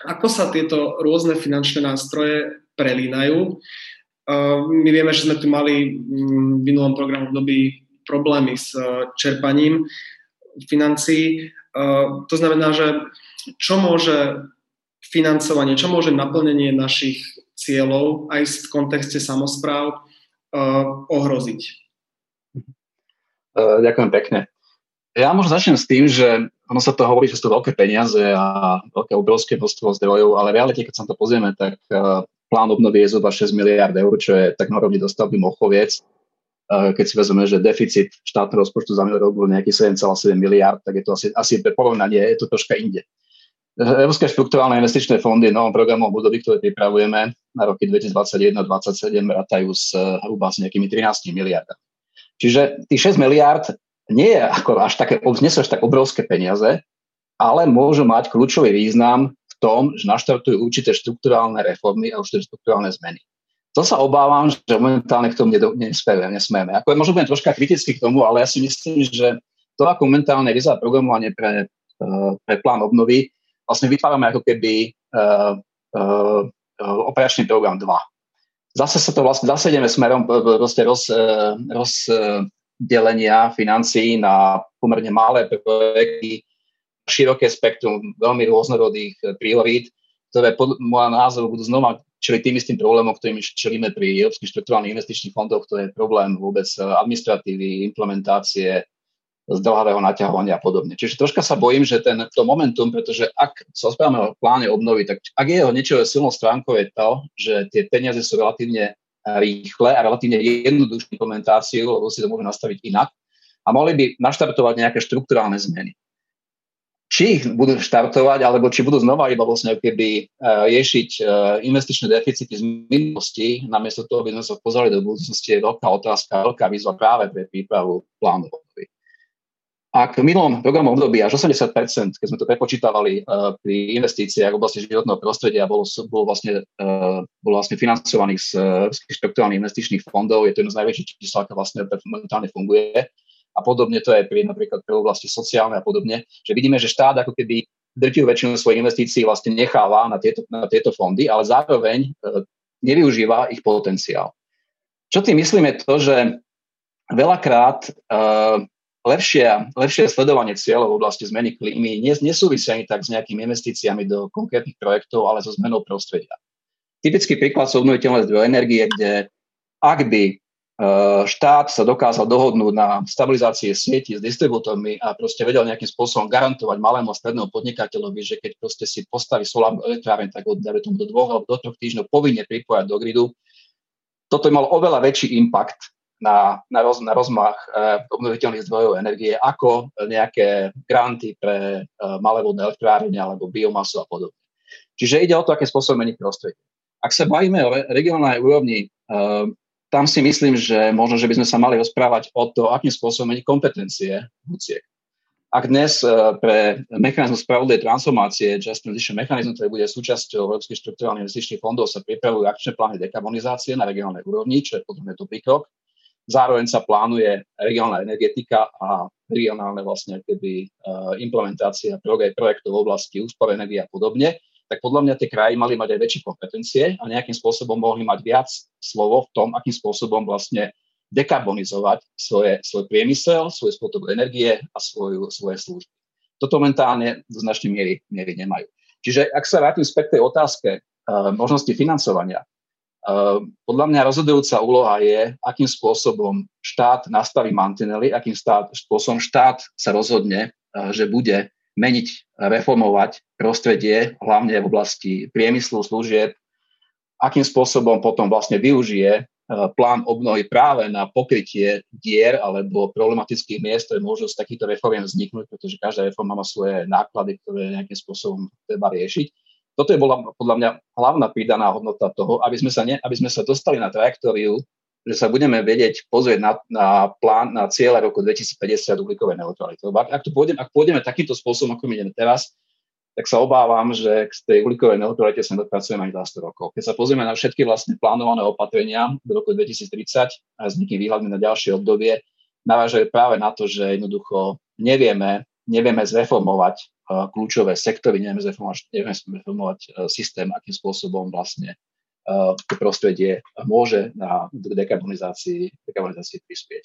B: ako sa tieto rôzne finančné nástroje prelínajú. My vieme, že sme tu mali v minulom programu doby problémy s e, čerpaním financií. To znamená, že čo môže financovanie, čo môže naplnenie našich cieľov aj v kontexte samozpráv e, ohroziť?
C: Ďakujem pekne. Ja možno začnem s tým, že ono sa to hovorí, že sú to veľké peniaze a veľké obrovské množstvo zdrojov, ale v realite, keď sa to pozrieme, tak plán obnovy je zhruba 6 miliard eur, čo je tak na rovni dostavby Mochoviec.
F: Keď si vezmeme, že deficit štátneho rozpočtu za minulý rok bol nejaký 7,7 miliard, tak je to asi, asi porovnanie, je to troška inde. Európske štruktúrálne investičné fondy v novom programom období, ktoré pripravujeme na roky 2021-2027, ratajú s hruba s nejakými 13 miliardami. Čiže tých 6 miliard nie je ako až také, nie sú až tak obrovské peniaze, ale môžu mať kľúčový význam v tom, že naštartujú určité štruktúrálne reformy a určité štruktúrálne zmeny. To sa obávam, že momentálne k tomu nesmieme. nesmieme. Ako možno budem troška kriticky k tomu, ale ja si myslím, že to, ako momentálne vyzerá programovanie pre, eh, pre plán obnovy, vlastne vytvárame ako keby uh, uh, operačný program 2. Zase sa to vlastne, zase ideme smerom proste roz, rozdelenia financií na pomerne malé projekty, široké spektrum veľmi rôznorodých priorít, ktoré pod môjho názoru budú znova čili tým istým problémom, ktorým čelíme pri európskych štruktúrálnych investičných fondoch, to je problém vôbec administratívy, implementácie, zdlhavého naťahovania a podobne. Čiže troška sa bojím, že ten, to momentum, pretože ak sa rozprávame o pláne obnovy, tak ak je jeho niečo silnou stránkou je to, že tie peniaze sú relatívne rýchle a relatívne jednoduchú implementáciu, lebo si to môžu nastaviť inak a mohli by naštartovať nejaké štruktúrálne zmeny. Či ich budú štartovať, alebo či budú znova iba vlastne keby uh, riešiť uh, investičné deficity z minulosti, namiesto toho, aby sme sa pozreli do budúcnosti, je veľká otázka, veľká výzva práve pre prípravu plánu. Ak v minulom programom období až 80% keď sme to prepočítavali uh, pri investíciách v oblasti životného prostredia, bolo, bolo, vlastne, bolo vlastne financovaných z uh, štruktúrnych investičných fondov, je to jedno z najväčších čísel, ako vlastne momentálne funguje. A podobne to je pri napríklad pre oblasti sociálne a podobne, že vidíme, že štát ako keby drtivú väčšinu svojich investícií vlastne necháva na tieto, na tieto fondy, ale zároveň uh, nevyužíva ich potenciál. Čo tým myslím to, že veľakrát uh, lepšie, lepšie sledovanie cieľov v oblasti zmeny klímy nesúvisia ani tak s nejakými investíciami do konkrétnych projektov, ale so zmenou prostredia. Typický príklad sú obnoviteľné zdroje energie, kde ak by e, štát sa dokázal dohodnúť na stabilizácie sieti s distribútormi a proste vedel nejakým spôsobom garantovať malému a strednému podnikateľovi, že keď proste si postaví solárnu elektráreň, tak od tomu do dvoch alebo do troch týždňov povinne pripojať do gridu. Toto by mal oveľa väčší impact na, na, roz, na rozmach e, obnoviteľných zdrojov energie ako nejaké granty pre e, malé vodné elektrárne alebo biomasu a podobne. Čiže ide o to, aké spôsob meniť prostredie. Ak sa bavíme o regionálnej úrovni, e, tam si myslím, že možno, že by sme sa mali rozprávať o to, akým spôsobom meniť kompetencie VUCIek. Ak dnes pre mechanizmus spravodlivej transformácie, Just Transition Mechanism, ktorý bude súčasťou Európskych štruktúrálnych investičných fondov, sa pripravujú akčné plány dekarbonizácie na regionálnej úrovni, čo je potom dobrý krok, Zároveň sa plánuje regionálna energetika a regionálne vlastne keby uh, implementácia projektov v oblasti úspor energie a podobne, tak podľa mňa tie krajiny mali mať aj väčšie kompetencie a nejakým spôsobom mohli mať viac slovo v tom, akým spôsobom vlastne dekarbonizovať svoje, svoj priemysel, svoju spotrebu energie a svoju, svoje služby. Toto momentálne do značnej miery, miery nemajú. Čiže ak sa vrátim späť tej otázke uh, možnosti financovania, Ehm, podľa mňa rozhodujúca úloha je, akým spôsobom štát nastaví mantinely, akým stát, spôsobom štát sa rozhodne, eh, že bude meniť, reformovať prostredie, hlavne v oblasti priemyslu, služieb, akým spôsobom potom vlastne využije eh, plán obnovy práve na pokrytie dier alebo problematických miest, ktoré môžu z takýchto reformiem vzniknúť, pretože každá reforma má svoje náklady, ktoré nejakým spôsobom treba riešiť. Toto je bola podľa mňa hlavná pridaná hodnota toho, aby sme sa, ne, aby sme sa dostali na trajektóriu, že sa budeme vedieť pozrieť na, na plán, na cieľe roku 2050 uhlíkovej neutrality. Ak, ak, pôjdem, ak pôjdeme takýmto spôsobom, ako my ideme teraz, tak sa obávam, že k tej uhlíkovej neutralite sa dopracujeme aj za 100 rokov. Keď sa pozrieme na všetky vlastne plánované opatrenia do roku 2030 a s nejakým výhľadmi na ďalšie obdobie, navážajú práve na to, že jednoducho nevieme, nevieme zreformovať kľúčové sektory, nevieme zreformovať, nevieme zreformovať e, systém, akým spôsobom vlastne to prostredie môže na dekarbonizácii, dekarbonizácii prispieť.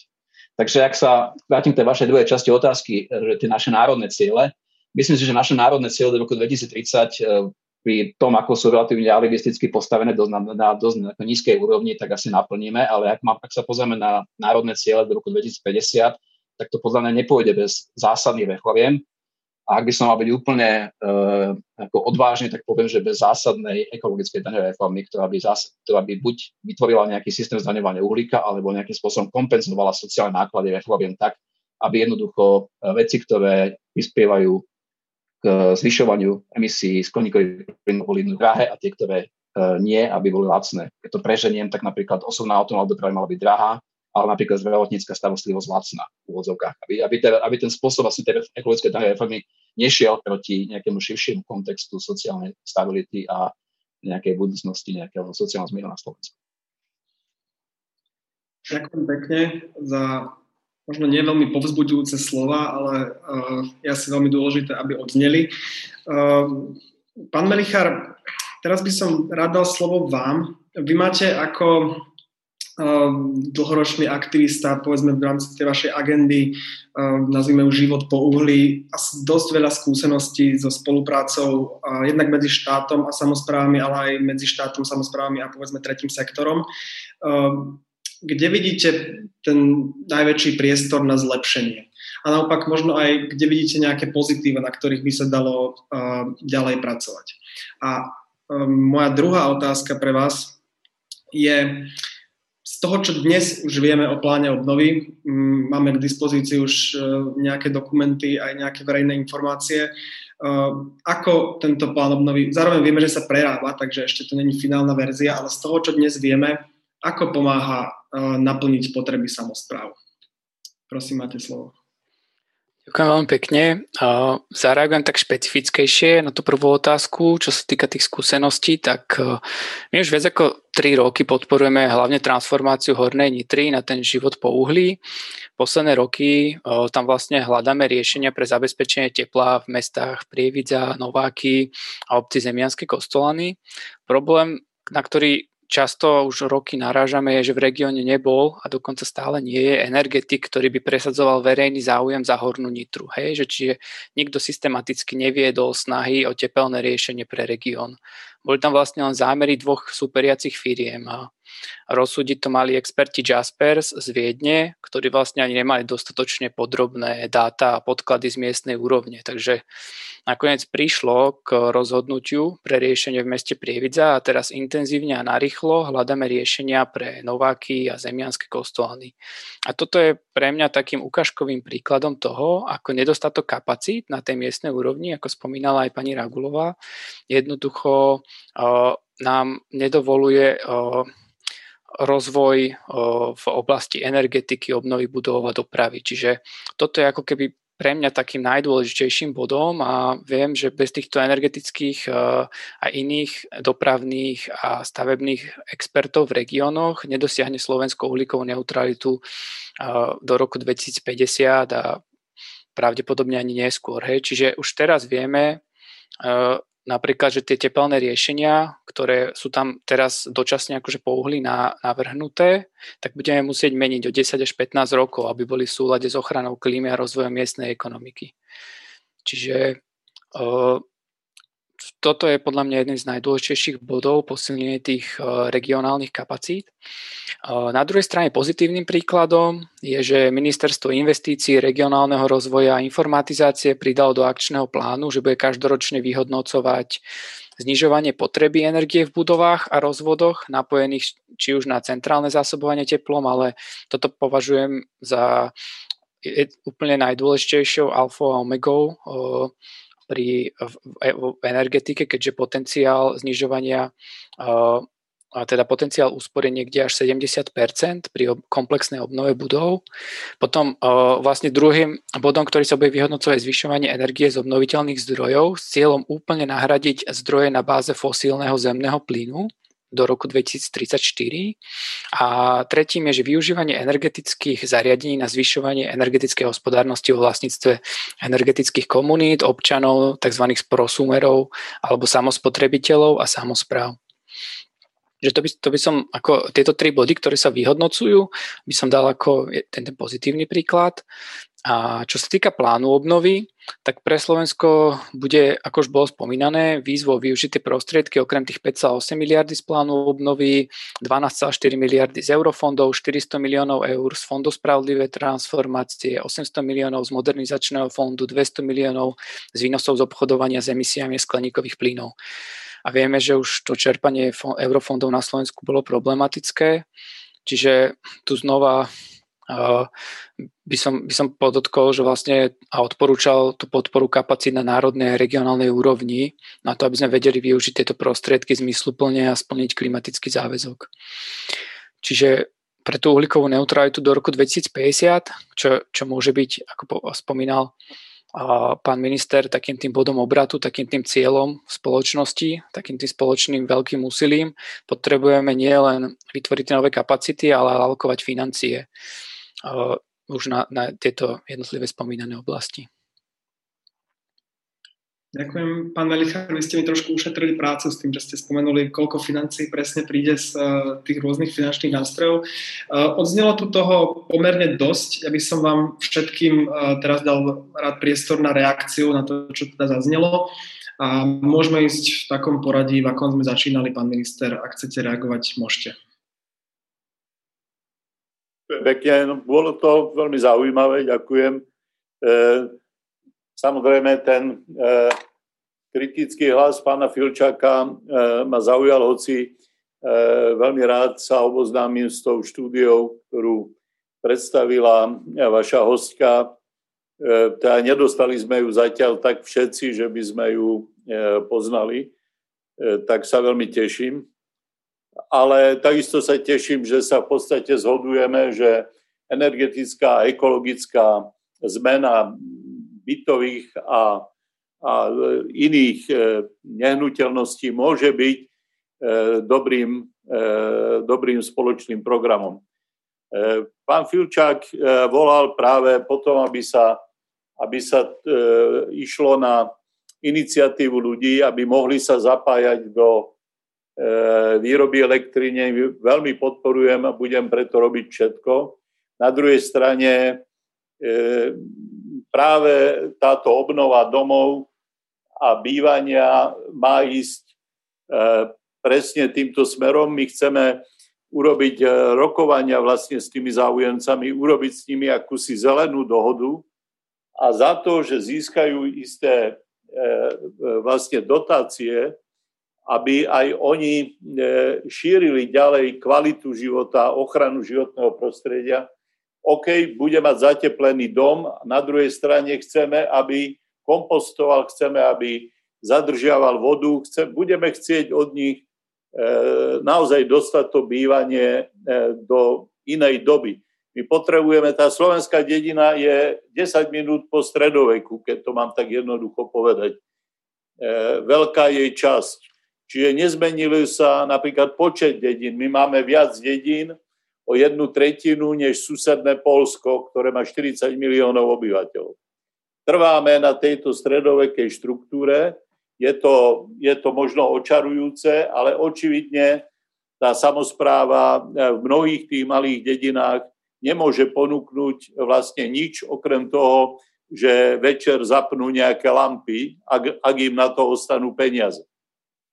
F: Takže ak sa vrátim k tej vašej druhej časti otázky, že tie naše národné ciele, myslím si, že naše národné ciele do roku 2030 e, pri tom, ako sú relatívne alibisticky postavené dosť na, na dosť nízkej úrovni, tak asi naplníme, ale ak, mám, ak sa pozrieme na národné ciele do roku 2050, tak to podľa mňa nepôjde bez zásadných reforiem A ak by som mal byť úplne uh, ako odvážny, tak poviem, že bez zásadnej ekologickej daňovej reformy, ktorá by, zás, ktorá by buď vytvorila nejaký systém zdaňovania uhlíka, alebo nejakým spôsobom kompenzovala sociálne náklady reformiem tak, aby jednoducho uh, veci, ktoré prispievajú k zvyšovaniu emisí skleníkových plynov boli drahé a tie, ktoré nie, aby boli lacné. Keď to preženiem, tak napríklad osobná automobilová doprava mala byť drahá, ale napríklad zdravotnícka starostlivosť lacná v úvodzovkách. Aby, aby, teda, aby ten spôsob vlastne tej ekologické danej reformy nešiel proti nejakému širšiemu kontextu sociálnej stability a nejakej budúcnosti nejakého sociálneho zmieru na Slovensku.
B: Ďakujem pekne za možno nie veľmi povzbudzujúce slova, ale uh, je asi veľmi dôležité, aby odzneli. Uh, pán Melichar, teraz by som rád dal slovo vám. Vy máte ako dlhoročný aktivista, povedzme v rámci tej vašej agendy, ehm, nazvime ju život po uhli, a dosť veľa skúseností so spoluprácou jednak medzi štátom a samozprávami, ale aj medzi štátom, samozprávami a povedzme tretím sektorom. Ehm, kde vidíte ten najväčší priestor na zlepšenie? A naopak možno aj, kde vidíte nejaké pozitíva, na ktorých by sa dalo ďalej pracovať. A moja druhá otázka pre vás je, toho, čo dnes už vieme o pláne obnovy, máme k dispozícii už e, nejaké dokumenty, aj nejaké verejné informácie, e, ako tento plán obnovy, zároveň vieme, že sa prerába, takže ešte to není finálna verzia, ale z toho, čo dnes vieme, ako pomáha e, naplniť potreby samozpráv. Prosím, máte slovo.
G: Ďakujem veľmi pekne. Zareagujem tak špecifickejšie na tú prvú otázku, čo sa týka tých skúseností, tak e, my už viac ako 3 roky podporujeme hlavne transformáciu Hornej Nitry na ten život po uhlí. Posledné roky e, tam vlastne hľadáme riešenia pre zabezpečenie tepla v mestách Prievidza, Nováky a obci Zemianské Kostolany. Problém, na ktorý často už roky narážame, je, že v regióne nebol a dokonca stále nie je energetik, ktorý by presadzoval verejný záujem za hornú nitru. Hej? Že čiže nikto systematicky neviedol snahy o tepelné riešenie pre región. Boli tam vlastne len zámery dvoch superiacich firiem rozsúdiť to mali experti Jaspers z Viedne, ktorí vlastne ani nemali dostatočne podrobné dáta a podklady z miestnej úrovne. Takže nakoniec prišlo k rozhodnutiu pre riešenie v meste Prievidza a teraz intenzívne a narýchlo hľadáme riešenia pre Nováky a Zemianské kostolany. A toto je pre mňa takým ukážkovým príkladom toho, ako nedostatok kapacít na tej miestnej úrovni, ako spomínala aj pani Ragulová, jednoducho uh, nám nedovoluje uh, rozvoj v oblasti energetiky, obnovy budov a dopravy. Čiže toto je ako keby pre mňa takým najdôležitejším bodom a viem, že bez týchto energetických a iných dopravných a stavebných expertov v regiónoch nedosiahne Slovensko uhlíkovú neutralitu do roku 2050 a pravdepodobne ani neskôr. Hej. Čiže už teraz vieme, napríklad, že tie tepelné riešenia, ktoré sú tam teraz dočasne akože po uhli navrhnuté, tak budeme musieť meniť o 10 až 15 rokov, aby boli v súlade s ochranou klímy a rozvojom miestnej ekonomiky. Čiže toto je podľa mňa jeden z najdôležitejších bodov posilnenie tých e, regionálnych kapacít. E, na druhej strane pozitívnym príkladom je, že Ministerstvo investícií, regionálneho rozvoja a informatizácie pridalo do akčného plánu, že bude každoročne vyhodnocovať znižovanie potreby energie v budovách a rozvodoch napojených či už na centrálne zásobovanie teplom, ale toto považujem za úplne najdôležitejšou alfa a omegou pri v, v energetike, keďže potenciál znižovania a teda potenciál úspory niekde až 70% pri komplexnej obnove budov. Potom vlastne druhým bodom, ktorý sa bude vyhodnocovať zvyšovanie energie z obnoviteľných zdrojov s cieľom úplne nahradiť zdroje na báze fosílneho zemného plynu do roku 2034. A tretím je, že využívanie energetických zariadení na zvyšovanie energetickej hospodárnosti vo vlastníctve energetických komunít, občanov, tzv. prosumerov alebo samospotrebiteľov a samozpráv. Že to by, to by som, ako tieto tri body, ktoré sa vyhodnocujú, by som dal ako ten, pozitívny príklad. A čo sa týka plánu obnovy, tak pre Slovensko bude, ako už bolo spomínané, výzvou využité prostriedky okrem tých 5,8 miliardy z plánu obnovy, 12,4 miliardy z eurofondov, 400 miliónov eur z Fondu spravodlivé transformácie, 800 miliónov z modernizačného fondu, 200 miliónov z výnosov z obchodovania s emisiami skleníkových plynov. A vieme, že už to čerpanie eurofondov na Slovensku bolo problematické, čiže tu znova by som, by som podotkol, že vlastne a odporúčal tú podporu kapacít na národnej a regionálnej úrovni na to, aby sme vedeli využiť tieto prostriedky zmysluplne a splniť klimatický záväzok. Čiže pre tú uhlíkovú neutralitu do roku 2050, čo, čo môže byť, ako spomínal a pán minister, takým tým bodom obratu, takým tým cieľom spoločnosti, takým tým spoločným veľkým úsilím, potrebujeme nielen vytvoriť nové kapacity, ale alokovať financie už na, na tieto jednotlivé spomínané oblasti.
B: Ďakujem, pán Melichar, vy ste mi trošku ušetrili prácu s tým, že ste spomenuli, koľko financií presne príde z uh, tých rôznych finančných nástrojov. Uh, odznelo tu toho pomerne dosť. Ja by som vám všetkým uh, teraz dal rád priestor na reakciu na to, čo teda zaznelo. A môžeme ísť v takom poradí, v akom sme začínali, pán minister. Ak chcete reagovať, môžete.
D: Pekne, bolo to veľmi zaujímavé, ďakujem. E, samozrejme, ten e, kritický hlas pána Filčaka e, ma zaujal, hoci e, veľmi rád sa oboznámim s tou štúdiou, ktorú predstavila vaša hostka. E, teda nedostali sme ju zatiaľ tak všetci, že by sme ju e, poznali, e, tak sa veľmi teším ale takisto sa teším, že sa v podstate zhodujeme, že energetická a ekologická zmena bytových a, a iných e, nehnuteľností môže byť e, dobrým, e, dobrým spoločným programom. Pán Filčák volal práve potom, aby sa, aby sa išlo na iniciatívu ľudí, aby mohli sa zapájať do výroby elektrine veľmi podporujem a budem preto robiť všetko. Na druhej strane práve táto obnova domov a bývania má ísť e, presne týmto smerom. My chceme urobiť rokovania vlastne s tými záujemcami, urobiť s nimi akúsi zelenú dohodu a za to, že získajú isté vlastne dotácie, aby aj oni e, šírili ďalej kvalitu života, ochranu životného prostredia. OK, bude mať zateplený dom, na druhej strane chceme, aby kompostoval, chceme, aby zadržiaval vodu, chce, budeme chcieť od nich e, naozaj dostať to bývanie e, do inej doby. My potrebujeme, tá slovenská dedina je 10 minút po stredoveku, keď to mám tak jednoducho povedať. E, veľká jej časť. Čiže nezmenili sa napríklad počet dedín. My máme viac dedín o jednu tretinu než susedné Polsko, ktoré má 40 miliónov obyvateľov. Trváme na tejto stredovekej štruktúre. Je to, je to možno očarujúce, ale očividne tá samozpráva v mnohých tých malých dedinách nemôže ponúknuť vlastne nič okrem toho, že večer zapnú nejaké lampy, ak, ak im na to ostanú peniaze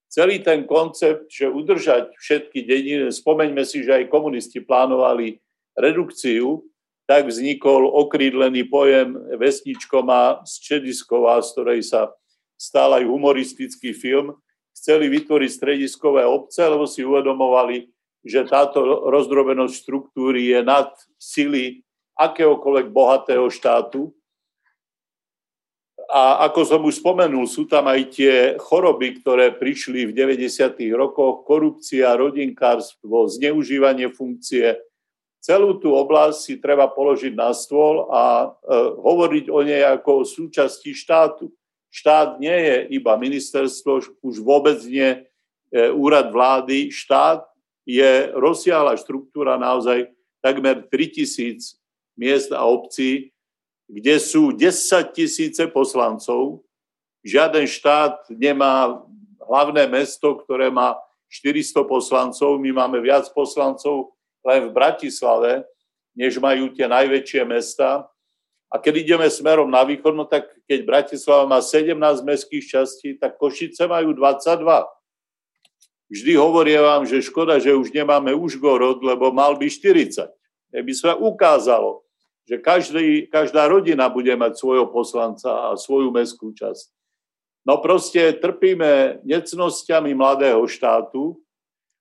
D: celý ten koncept, že udržať všetky dediny, spomeňme si, že aj komunisti plánovali redukciu, tak vznikol okrídlený pojem vesničkoma z Čediskova, z ktorej sa stal aj humoristický film. Chceli vytvoriť strediskové obce, lebo si uvedomovali, že táto rozdrobenosť štruktúry je nad sily akéhokoľvek bohatého štátu a ako som už spomenul, sú tam aj tie choroby, ktoré prišli v 90. rokoch, korupcia, rodinkárstvo, zneužívanie funkcie. Celú tú oblasť si treba položiť na stôl a e, hovoriť o nej ako o súčasti štátu. Štát nie je iba ministerstvo, už vôbec nie e, úrad vlády. Štát je rozsiahla štruktúra naozaj takmer 3000 miest a obcí, kde sú 10 tisíce poslancov. Žiaden štát nemá hlavné mesto, ktoré má 400 poslancov, my máme viac poslancov len v Bratislave, než majú tie najväčšie mesta. A keď ideme smerom na východ, no tak keď Bratislava má 17 mestských častí, tak Košice majú 22. Vždy hovorím vám, že škoda, že už nemáme Užgorod, lebo mal by 40. Keby sa ukázalo, že každý, každá rodina bude mať svojho poslanca a svoju mestskú časť. No proste trpíme necnosťami mladého štátu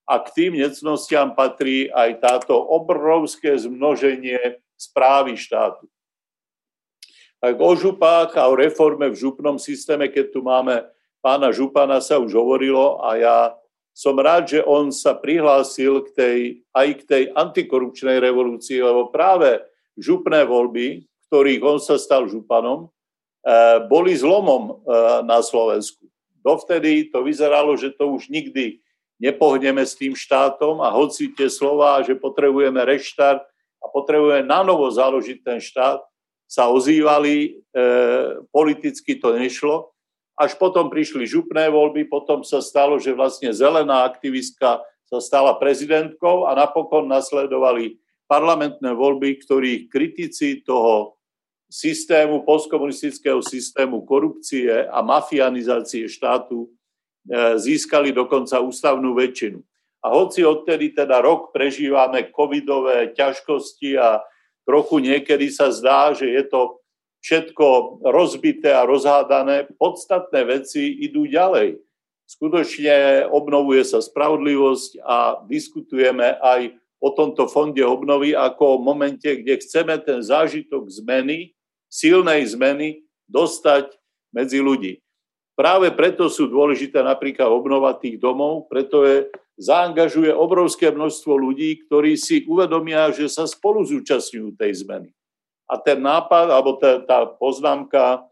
D: a k tým necnostiam patrí aj táto obrovské zmnoženie správy štátu. Tak o župách a o reforme v župnom systéme, keď tu máme pána Župana, sa už hovorilo a ja som rád, že on sa prihlásil k tej, aj k tej antikorupčnej revolúcii, lebo práve župné voľby, ktorých on sa stal županom, eh, boli zlomom eh, na Slovensku. Dovtedy to vyzeralo, že to už nikdy nepohneme s tým štátom a hoci tie slova, že potrebujeme reštart a potrebujeme na novo založiť ten štát, sa ozývali, e, politicky to nešlo. Až potom prišli župné voľby, potom sa stalo, že vlastne zelená aktivistka sa stala prezidentkou a napokon nasledovali parlamentné voľby, ktorých kritici toho systému, postkomunistického systému korupcie a mafianizácie štátu E, získali dokonca ústavnú väčšinu. A hoci odtedy teda rok prežívame covidové ťažkosti a trochu niekedy sa zdá, že je to všetko rozbité a rozhádané, podstatné veci idú ďalej. Skutočne obnovuje sa spravodlivosť a diskutujeme aj o tomto fonde obnovy ako o momente, kde chceme ten zážitok zmeny, silnej zmeny, dostať medzi ľudí. Práve preto sú dôležité napríklad obnova tých domov, preto je, zaangažuje obrovské množstvo ľudí, ktorí si uvedomia, že sa spolu zúčastňujú tej zmeny. A ten nápad, alebo tá, tá poznámka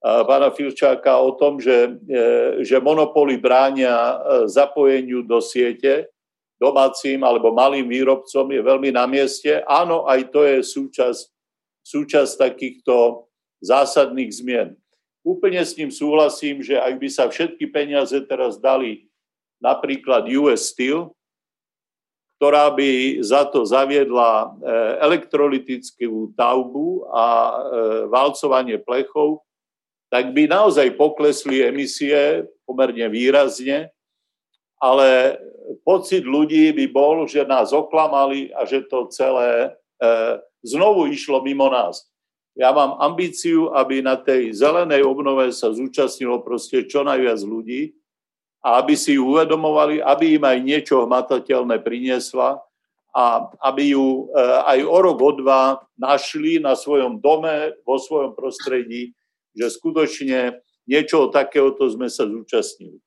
D: pána Filčáka o tom, že, e, že monopoly bránia e, zapojeniu do siete domácim alebo malým výrobcom je veľmi na mieste. Áno, aj to je súčasť, súčasť takýchto zásadných zmien. Úplne s ním súhlasím, že ak by sa všetky peniaze teraz dali napríklad US Steel, ktorá by za to zaviedla e, elektrolytickú taubu a e, valcovanie plechov, tak by naozaj poklesli emisie pomerne výrazne, ale pocit ľudí by bol, že nás oklamali a že to celé e, znovu išlo mimo nás ja mám ambíciu, aby na tej zelenej obnove sa zúčastnilo proste čo najviac ľudí a aby si ju uvedomovali, aby im aj niečo hmatateľné priniesla a aby ju e, aj o rok, o dva našli na svojom dome, vo svojom prostredí, že skutočne niečo takéhoto sme sa zúčastnili.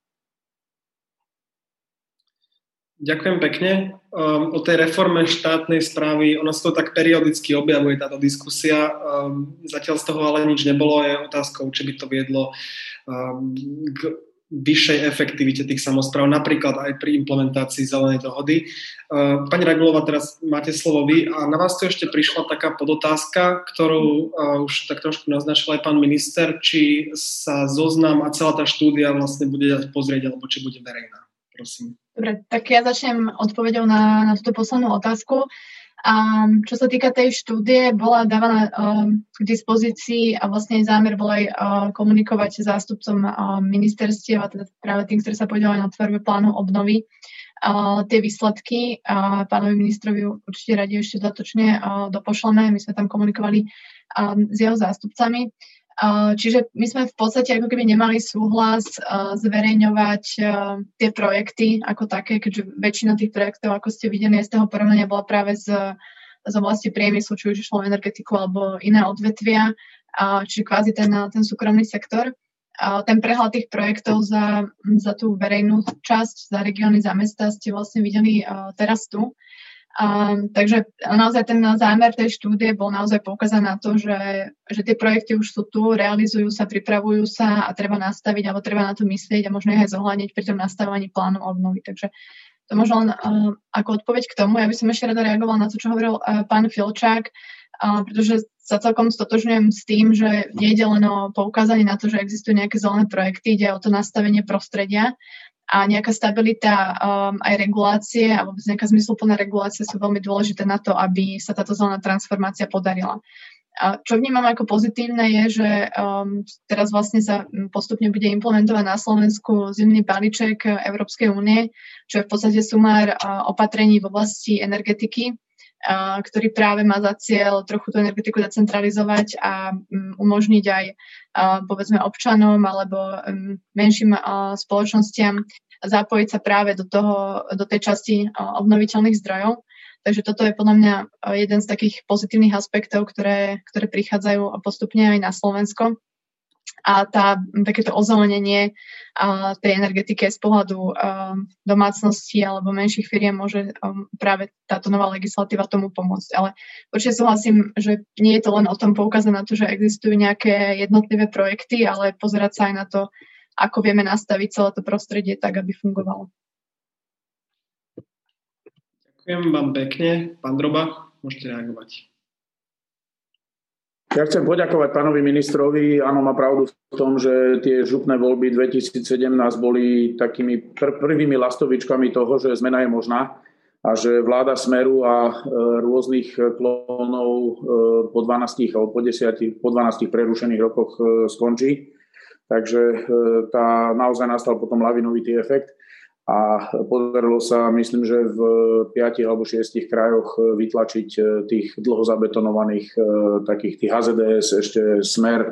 B: Ďakujem pekne. Um, o tej reforme štátnej správy, ona sa to tak periodicky objavuje, táto diskusia. Um, zatiaľ z toho ale nič nebolo. Je otázkou, či by to viedlo um, k vyššej efektivite tých samozpráv, napríklad aj pri implementácii zelenej dohody. Pani Ragulová, teraz máte slovo vy a na vás tu ešte prišla taká podotázka, ktorú už tak trošku naznačil aj pán minister, či sa zoznam a celá tá štúdia vlastne bude dať pozrieť, alebo či bude verejná. Prosím.
E: Dobre, tak ja začnem odpovedou na, na túto poslednú otázku. A čo sa týka tej štúdie, bola dávaná um, k dispozícii a vlastne zámer bol aj uh, komunikovať zástupcom uh, ministerstiev a teda práve tým, ktorí sa podielali na tvorbe plánu obnovy uh, tie výsledky. A pánovi ministrovi určite radi ešte dodatočne uh, dopošleme. My sme tam komunikovali um, s jeho zástupcami. Čiže my sme v podstate ako keby nemali súhlas zverejňovať tie projekty ako také, keďže väčšina tých projektov, ako ste videli z toho porovnania, bola práve z, z oblasti priemyslu, či už išlo energetiku alebo iné odvetvia, čiže kvázi ten, ten súkromný sektor. Ten prehľad tých projektov za, za tú verejnú časť, za regióny, za mesta ste vlastne videli teraz tu. Um, takže naozaj ten zámer tej štúdie bol naozaj poukázať na to, že, že tie projekty už sú tu, realizujú sa, pripravujú sa a treba nastaviť alebo treba na to myslieť a možno aj zohľadniť pri tom nastavovaní plánu obnovy. Takže to možno len uh, ako odpoveď k tomu. Ja by som ešte rada reagovala na to, čo hovoril uh, pán Filčák, uh, pretože sa celkom stotožňujem s tým, že nejde len o poukázanie na to, že existujú nejaké zelené projekty, ide o to nastavenie prostredia a nejaká stabilita um, aj regulácie a vôbec nejaká zmysluplná regulácia sú veľmi dôležité na to, aby sa táto zelená transformácia podarila. A čo vnímam ako pozitívne je, že um, teraz vlastne sa postupne bude implementovať na Slovensku zimný balíček Európskej únie, čo je v podstate sumár uh, opatrení v oblasti energetiky, ktorý práve má za cieľ trochu tú energetiku decentralizovať a um, umožniť aj povedzme občanom alebo um, menším spoločnostiam zapojiť sa práve do, toho, do tej časti obnoviteľných zdrojov. Takže toto je podľa mňa jeden z takých pozitívnych aspektov, ktoré, ktoré prichádzajú postupne aj na Slovensko. A tá, takéto ozelenenie a, tej energetiky z pohľadu a, domácnosti alebo menších firiem môže um, práve táto nová legislatíva tomu pomôcť. Ale určite súhlasím, že nie je to len o tom poukázať na to, že existujú nejaké jednotlivé projekty, ale pozerať sa aj na to, ako vieme nastaviť celé to prostredie tak, aby fungovalo.
B: Ďakujem vám pekne. Pán Droba, môžete reagovať.
C: Ja chcem poďakovať pánovi ministrovi. Áno, má pravdu v tom, že tie župné voľby 2017 boli takými pr- prvými lastovičkami toho, že zmena je možná a že vláda Smeru a e, rôznych klónov e, po 12 alebo po 10, po 12 prerušených rokoch e, skončí. Takže tá naozaj nastal potom lavinovitý efekt a podarilo sa, myslím, že v piatich alebo šiestich krajoch vytlačiť e, tých dlho zabetonovaných e, takých tých HZDS, ešte smer e,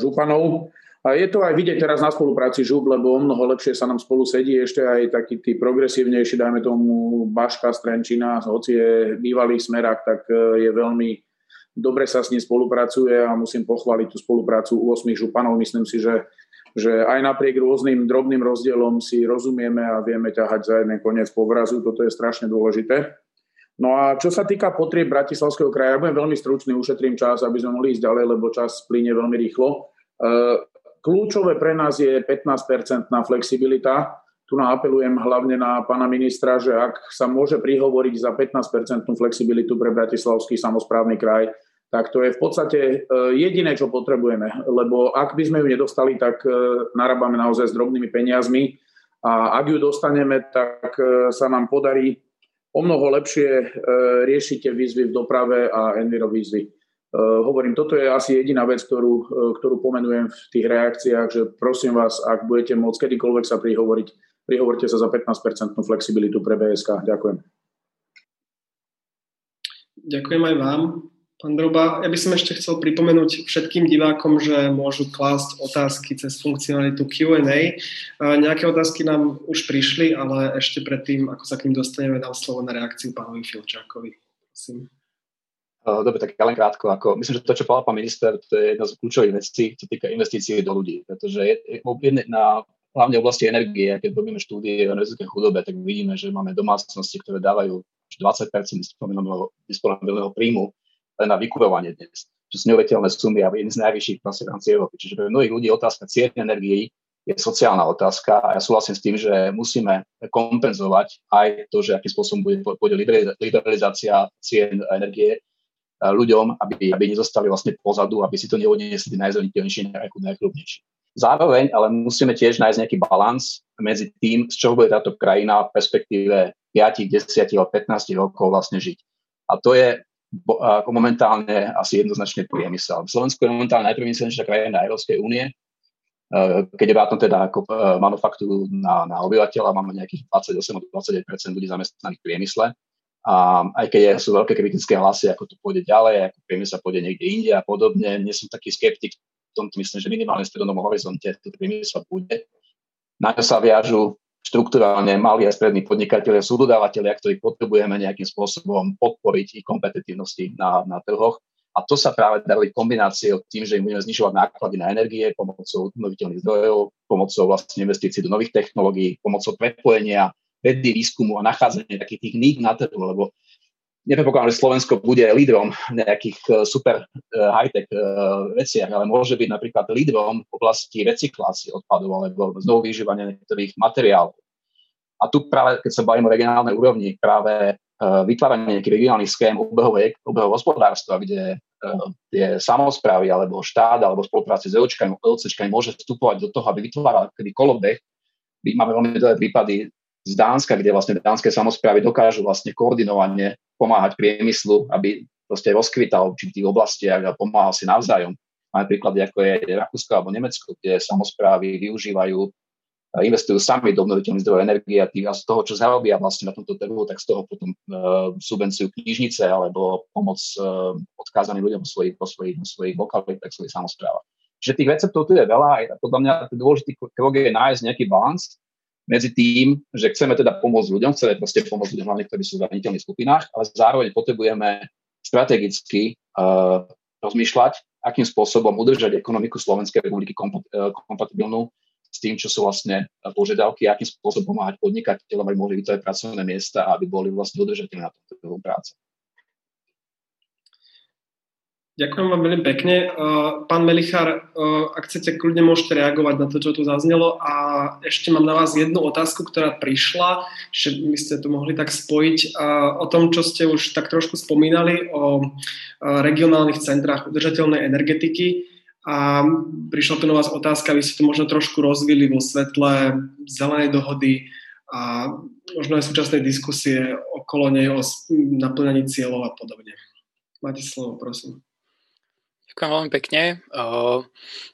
C: županov. A je to aj vidieť teraz na spolupráci žup, lebo mnoho lepšie sa nám spolu sedí, ešte aj taký tí progresívnejší, dajme tomu Baška Strenčina, hoci je bývalý smerak, tak je veľmi dobre sa s ním spolupracuje a musím pochváliť tú spoluprácu u 8 županov. Myslím si, že že aj napriek rôznym drobným rozdielom si rozumieme a vieme ťahať za jeden koniec povrazu. Toto je strašne dôležité. No a čo sa týka potrieb Bratislavského kraja, ja budem veľmi stručný, ušetrím čas, aby sme mohli ísť ďalej, lebo čas plyne veľmi rýchlo. E, kľúčové pre nás je 15-percentná flexibilita. Tu apelujem hlavne na pána ministra, že ak sa môže prihovoriť za 15-percentnú flexibilitu pre Bratislavský samozprávny kraj, tak to je v podstate e, jediné, čo potrebujeme. Lebo ak by sme ju nedostali, tak e, narábame naozaj s drobnými peniazmi a ak ju dostaneme, tak e, sa nám podarí o mnoho lepšie riešiť tie výzvy v doprave a envirovýzvy. Hovorím, toto je asi jediná vec, ktorú, ktorú pomenujem v tých reakciách, že prosím vás, ak budete môcť kedykoľvek sa prihovoriť, prihovorte sa za 15% flexibilitu pre BSK. Ďakujem.
B: Ďakujem aj vám. Pán Droba, ja by som ešte chcel pripomenúť všetkým divákom, že môžu klásť otázky cez funkcionalitu Q&A. Nejaké otázky nám už prišli, ale ešte predtým, ako sa k ním dostaneme, dám slovo na reakciu pánovi Filčákovi. Prosím.
F: Dobre, tak ja len krátko. Ako, myslím, že to, čo povedal pán minister, to je jedna z kľúčových vecí, čo týka investícií do ľudí. Pretože je, na hlavne oblasti energie, keď robíme štúdie o energetickej chudobe, tak vidíme, že máme domácnosti, ktoré dávajú 20% disponibilného príjmu na vykurovanie dnes, čo sú neuveriteľné sumy a jedný z najvyšších vlastne v rámci Európy. Čiže pre mnohých ľudí otázka cien energií je sociálna otázka a ja súhlasím s tým, že musíme kompenzovať aj to, že akým spôsobom bude, bude liberalizácia cien energie e, ľuďom, aby, aby nezostali vlastne pozadu, aby si to neodniesli najzraniteľnejšie a najchlubnejšie. Zároveň ale musíme tiež nájsť nejaký balans medzi tým, z čoho bude táto krajina v perspektíve 5, 10 alebo 15 rokov vlastne žiť. A to je ako momentálne asi jednoznačne priemysel. Slovensko je momentálne najpriemyselnejšia krajina Európskej únie. Keď je to teda ako e, manufaktúru na, na obyvateľa, máme nejakých 28-29% ľudí zamestnaných v priemysle. A aj keď sú veľké kritické hlasy, ako to pôjde ďalej, ako priemysel pôjde niekde inde a podobne, nie som taký skeptik v tomto myslím, že minimálne v strednom horizonte to priemysel bude. Na to sa viažu štruktúrálne malí a strední podnikatelia sú dodávateľia, ktorých potrebujeme nejakým spôsobom podporiť ich kompetitívnosti na, na trhoch. A to sa práve dá kombináciou tým, že im budeme znižovať náklady na energie pomocou obnoviteľných zdrojov, pomocou vlastne investícií do nových technológií, pomocou prepojenia vedy, výskumu a nachádzania takých tých ník na trhu, lebo nepredpokladám, že Slovensko bude lídrom nejakých e, super e, high-tech e, veciach, ale môže byť napríklad lídrom v oblasti recyklácie odpadov alebo znovu využívania niektorých materiálov. A tu práve, keď sa bavím o regionálnej úrovni, práve vytváranie nejakých regionálnych schém obehového hospodárstva, kde tie samozprávy alebo štát alebo spolupráci s LCčkami môže vstupovať do toho, aby vytváral kedy kolobeh. Máme veľmi dobré prípady z Dánska, kde vlastne dánske samozprávy dokážu vlastne koordinovane pomáhať priemyslu, aby proste rozkvital v určitých oblastiach a pomáhal si navzájom. Máme príklady, ako je Rakúsko alebo Nemecko, kde samozprávy využívajú investujú sami do obnoviteľných zdrojov energie a, tých, a z toho, čo zarobia vlastne na tomto trhu, tak z toho potom uh, subvenciujú knižnice alebo pomoc uh, odkázaným ľuďom vo svojich, vo svojich, vo svojich lokalitách, svojich samozprávach. Čiže tých receptov tu je veľa a podľa mňa dôležitý krok je nájsť nejaký balans medzi tým, že chceme teda pomôcť ľuďom, chceme proste pomôcť ľuďom, hlavne ktorí sú v zraniteľných skupinách, ale zároveň potrebujeme strategicky uh, rozmýšľať, akým spôsobom udržať ekonomiku Slovenskej republiky kompatibilnú s tým, čo sú vlastne požiadavky, akým spôsobom pomáhať podnikateľom, aby mohli vytvárať pracovné miesta aby boli vlastne udržateľné na tomto práce.
B: Ďakujem vám veľmi pekne. Pán Melichár, ak chcete, kľudne môžete reagovať na to, čo tu zaznelo. A ešte mám na vás jednu otázku, ktorá prišla, že by ste to mohli tak spojiť o tom, čo ste už tak trošku spomínali, o regionálnych centrách udržateľnej energetiky. A prišla tu na vás otázka, vy ste to možno trošku rozvili vo svetle zelenej dohody a možno aj súčasnej diskusie okolo nej o naplňaní cieľov a podobne. Máte slovo, prosím.
G: Ďakujem veľmi pekne. Uh,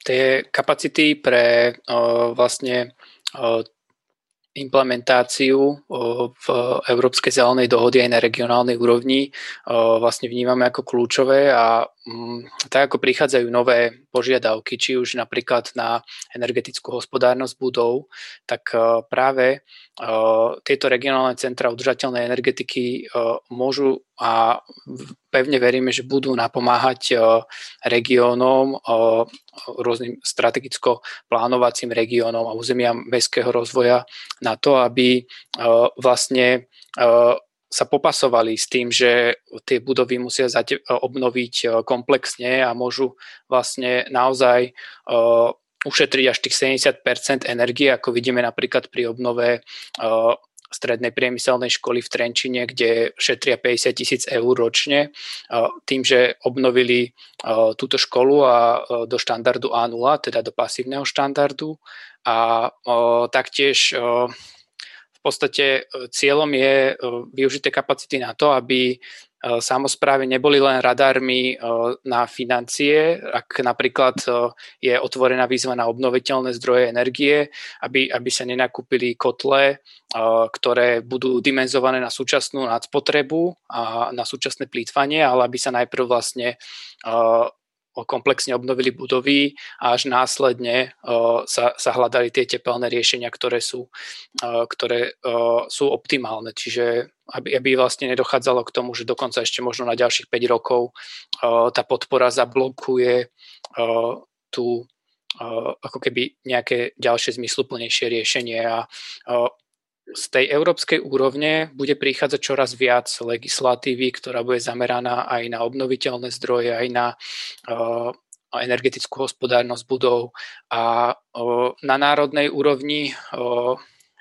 G: tie kapacity pre uh, vlastne uh, implementáciu v Európskej zelenej dohody aj na regionálnej úrovni vlastne vnímame ako kľúčové a tak ako prichádzajú nové požiadavky, či už napríklad na energetickú hospodárnosť budov, tak práve tieto regionálne centra udržateľnej energetiky môžu a pevne veríme, že budú napomáhať regiónom, rôznym strategicko plánovacím regiónom a územiam mestského rozvoja na to, aby vlastne sa popasovali s tým, že tie budovy musia obnoviť komplexne a môžu vlastne naozaj ušetriť až tých 70 energie, ako vidíme napríklad pri obnove uh, strednej priemyselnej školy v Trenčine, kde šetria 50 tisíc eur ročne uh, tým, že obnovili uh, túto školu a do štandardu A0, teda do pasívneho štandardu. A taktiež podstate cieľom je využiť tie kapacity na to, aby E, samozprávy neboli len radármi e, na financie, ak napríklad e, je otvorená výzva na obnoviteľné zdroje energie, aby, aby sa nenakúpili kotle, ktoré budú dimenzované na súčasnú nadspotrebu a na súčasné plýtvanie, ale aby sa najprv vlastne komplexne obnovili budovy a až následne sa, sa hľadali tie tepelné riešenia, ktoré sú, ktoré sú optimálne. Čiže aby, aby vlastne nedochádzalo k tomu, že dokonca ešte možno na ďalších 5 rokov tá podpora zablokuje tú ako keby nejaké ďalšie zmysluplnejšie riešenie a z tej európskej úrovne bude prichádzať čoraz viac legislatívy, ktorá bude zameraná aj na obnoviteľné zdroje, aj na uh, energetickú hospodárnosť budov. A uh, na národnej úrovni uh,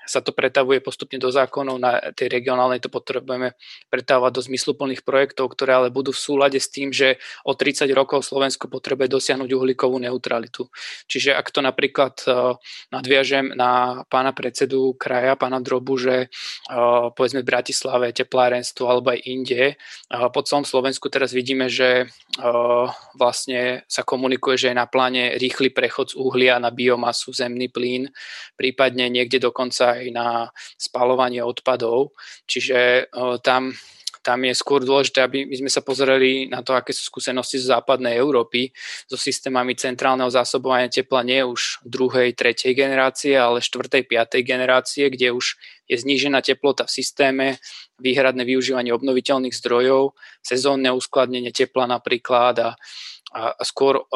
G: sa to pretavuje postupne do zákonov, na tej regionálnej to potrebujeme pretávať do zmysluplných projektov, ktoré ale budú v súlade s tým, že o 30 rokov Slovensko potrebuje dosiahnuť uhlíkovú neutralitu. Čiže ak to napríklad uh, nadviažem na pána predsedu kraja, pána Drobu, že uh, povedzme v Bratislave teplárenstvo alebo aj inde, uh, po celom Slovensku teraz vidíme, že vlastne sa komunikuje, že je na pláne rýchly prechod z uhlia na biomasu, zemný plyn, prípadne niekde dokonca aj na spalovanie odpadov. Čiže tam tam je skôr dôležité, aby my sme sa pozreli na to, aké sú skúsenosti z západnej Európy so systémami centrálneho zásobovania tepla nie už druhej, tretej generácie, ale štvrtej, piatej generácie, kde už je znížená teplota v systéme, výhradné využívanie obnoviteľných zdrojov, sezónne uskladnenie tepla napríklad a, skôr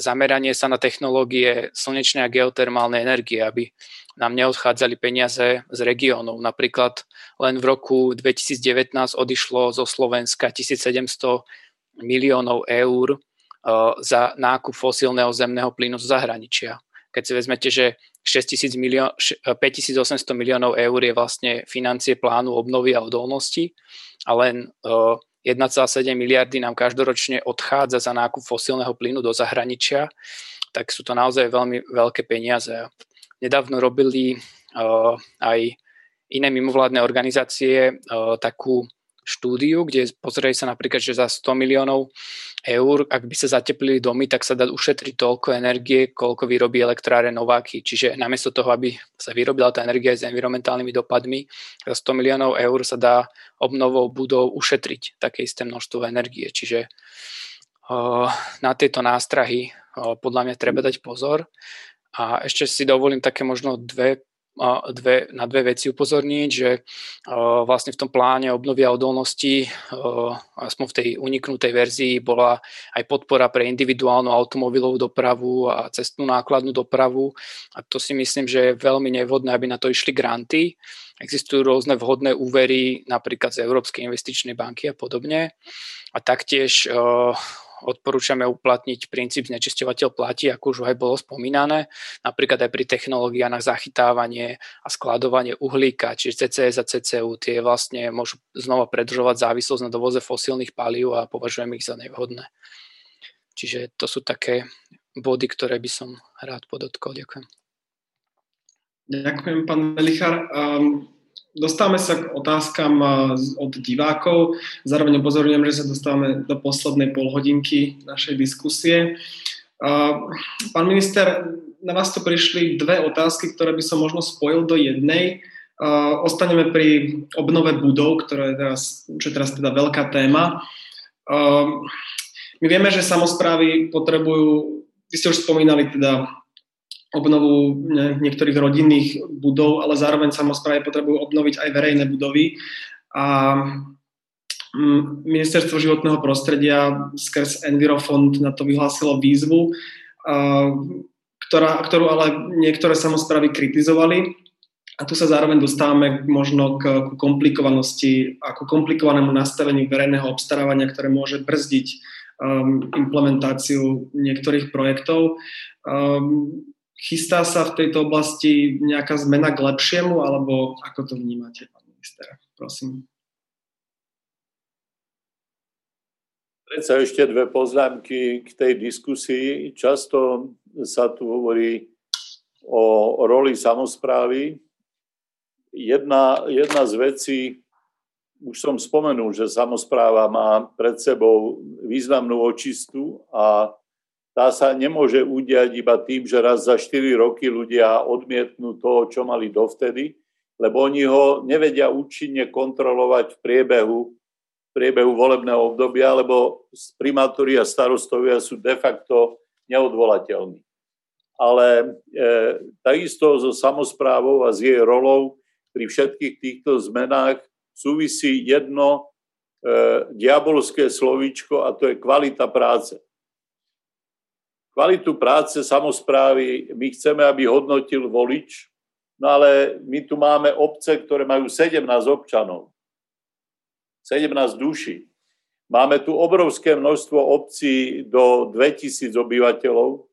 G: zameranie sa na technológie slnečnej a geotermálnej energie, aby nám neodchádzali peniaze z regiónov. Napríklad len v roku 2019 odišlo zo Slovenska 1700 miliónov eur za nákup fosílneho zemného plynu z zahraničia. Keď si vezmete, že 6 milió- 5800 miliónov eur je vlastne financie plánu obnovy a odolnosti a len 1,7 miliardy nám každoročne odchádza za nákup fosílneho plynu do zahraničia, tak sú to naozaj veľmi veľké peniaze. Nedávno robili uh, aj iné mimovládne organizácie uh, takú štúdiu, kde pozrieť sa napríklad, že za 100 miliónov eur, ak by sa zateplili domy, tak sa dá ušetriť toľko energie, koľko vyrobí elektráre Nováky. Čiže namiesto toho, aby sa vyrobila tá energia s environmentálnymi dopadmi, za 100 miliónov eur sa dá obnovou budov ušetriť také isté množstvo energie. Čiže na tieto nástrahy podľa mňa treba dať pozor. A ešte si dovolím také možno dve dve, na dve veci upozorniť, že vlastne v tom pláne obnovia odolnosti, aspoň v tej uniknutej verzii, bola aj podpora pre individuálnu automobilovú dopravu a cestnú nákladnú dopravu a to si myslím, že je veľmi nevhodné, aby na to išli granty. Existujú rôzne vhodné úvery, napríklad z Európskej investičnej banky a podobne. A taktiež odporúčame uplatniť princíp znečisťovateľ platí, ako už aj bolo spomínané, napríklad aj pri technológiách na zachytávanie a skladovanie uhlíka, čiže CCS a CCU, tie vlastne môžu znova predržovať závislosť na dovoze fosílnych palív a považujem ich za nevhodné. Čiže to sú také body, ktoré by som rád podotkol. Ďakujem.
B: Ďakujem, pán Melichar. Um, Dostávame sa k otázkam od divákov. Zároveň upozorňujem, že sa dostávame do poslednej polhodinky našej diskusie. Pán minister, na vás tu prišli dve otázky, ktoré by som možno spojil do jednej. Ostaneme pri obnove budov, ktorá je teraz, čo je teraz teda veľká téma. My vieme, že samozprávy potrebujú, vy ste už spomínali teda obnovu niektorých rodinných budov, ale zároveň samozprávy potrebujú obnoviť aj verejné budovy. A mm, Ministerstvo životného prostredia skrz Envirofond na to vyhlásilo výzvu, ktorá, ktorú ale niektoré samozprávy kritizovali. A tu sa zároveň dostávame možno k, k komplikovanosti a ku komplikovanému nastaveniu verejného obstarávania, ktoré môže brzdiť um, implementáciu niektorých projektov. Um, Chystá sa v tejto oblasti nejaká zmena k lepšiemu, alebo ako to vnímate, pán minister? Prosím.
D: Predsa ešte dve poznámky k tej diskusii. Často sa tu hovorí o roli samozprávy. Jedna, jedna z vecí, už som spomenul, že samozpráva má pred sebou významnú očistu a tá sa nemôže udiať iba tým, že raz za 4 roky ľudia odmietnú to, čo mali dovtedy, lebo oni ho nevedia účinne kontrolovať v priebehu, v priebehu volebného obdobia, lebo primátori a starostovia sú de facto neodvolateľní. Ale e, takisto so samozprávou a s jej rolou pri všetkých týchto zmenách súvisí jedno e, diabolské slovíčko a to je kvalita práce Kvalitu práce samozprávy my chceme, aby hodnotil volič, no ale my tu máme obce, ktoré majú 17 občanov, 17 duší. Máme tu obrovské množstvo obcí do 2000 obyvateľov,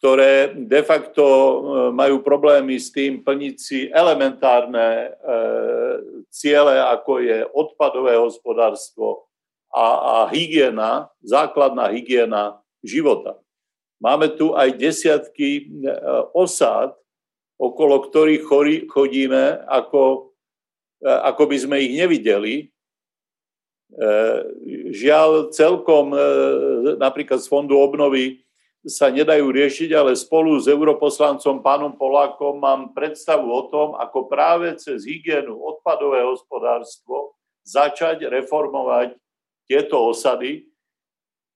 D: ktoré de facto e, majú problémy s tým plniť si elementárne e, ciele, ako je odpadové hospodárstvo a, a hygiena, základná hygiena života. Máme tu aj desiatky e, osád, okolo ktorých chodíme, ako, e, ako by sme ich nevideli. E, žiaľ, celkom napríklad z Fondu obnovy sa nedajú riešiť, ale spolu s europoslancom pánom Polákom mám predstavu o tom, ako práve cez hygienu, odpadové hospodárstvo začať reformovať tieto osady,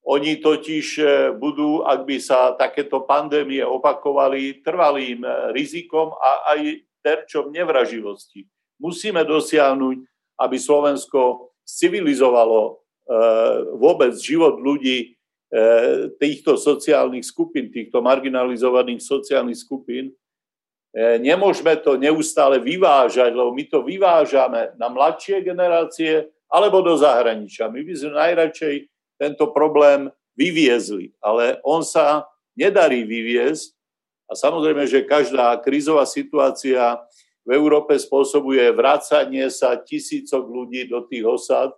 D: oni totiž e, budú, ak by sa takéto pandémie opakovali, trvalým e, rizikom a aj terčom nevraživosti. Musíme dosiahnuť, aby Slovensko civilizovalo e, vôbec život ľudí týchto sociálnych skupín, týchto marginalizovaných sociálnych skupín. Nemôžeme to neustále vyvážať, lebo my to vyvážame na mladšie generácie alebo do zahraničia. My by sme najradšej tento problém vyviezli, ale on sa nedarí vyviezť a samozrejme, že každá krízová situácia v Európe spôsobuje vracanie sa tisícok ľudí do tých osad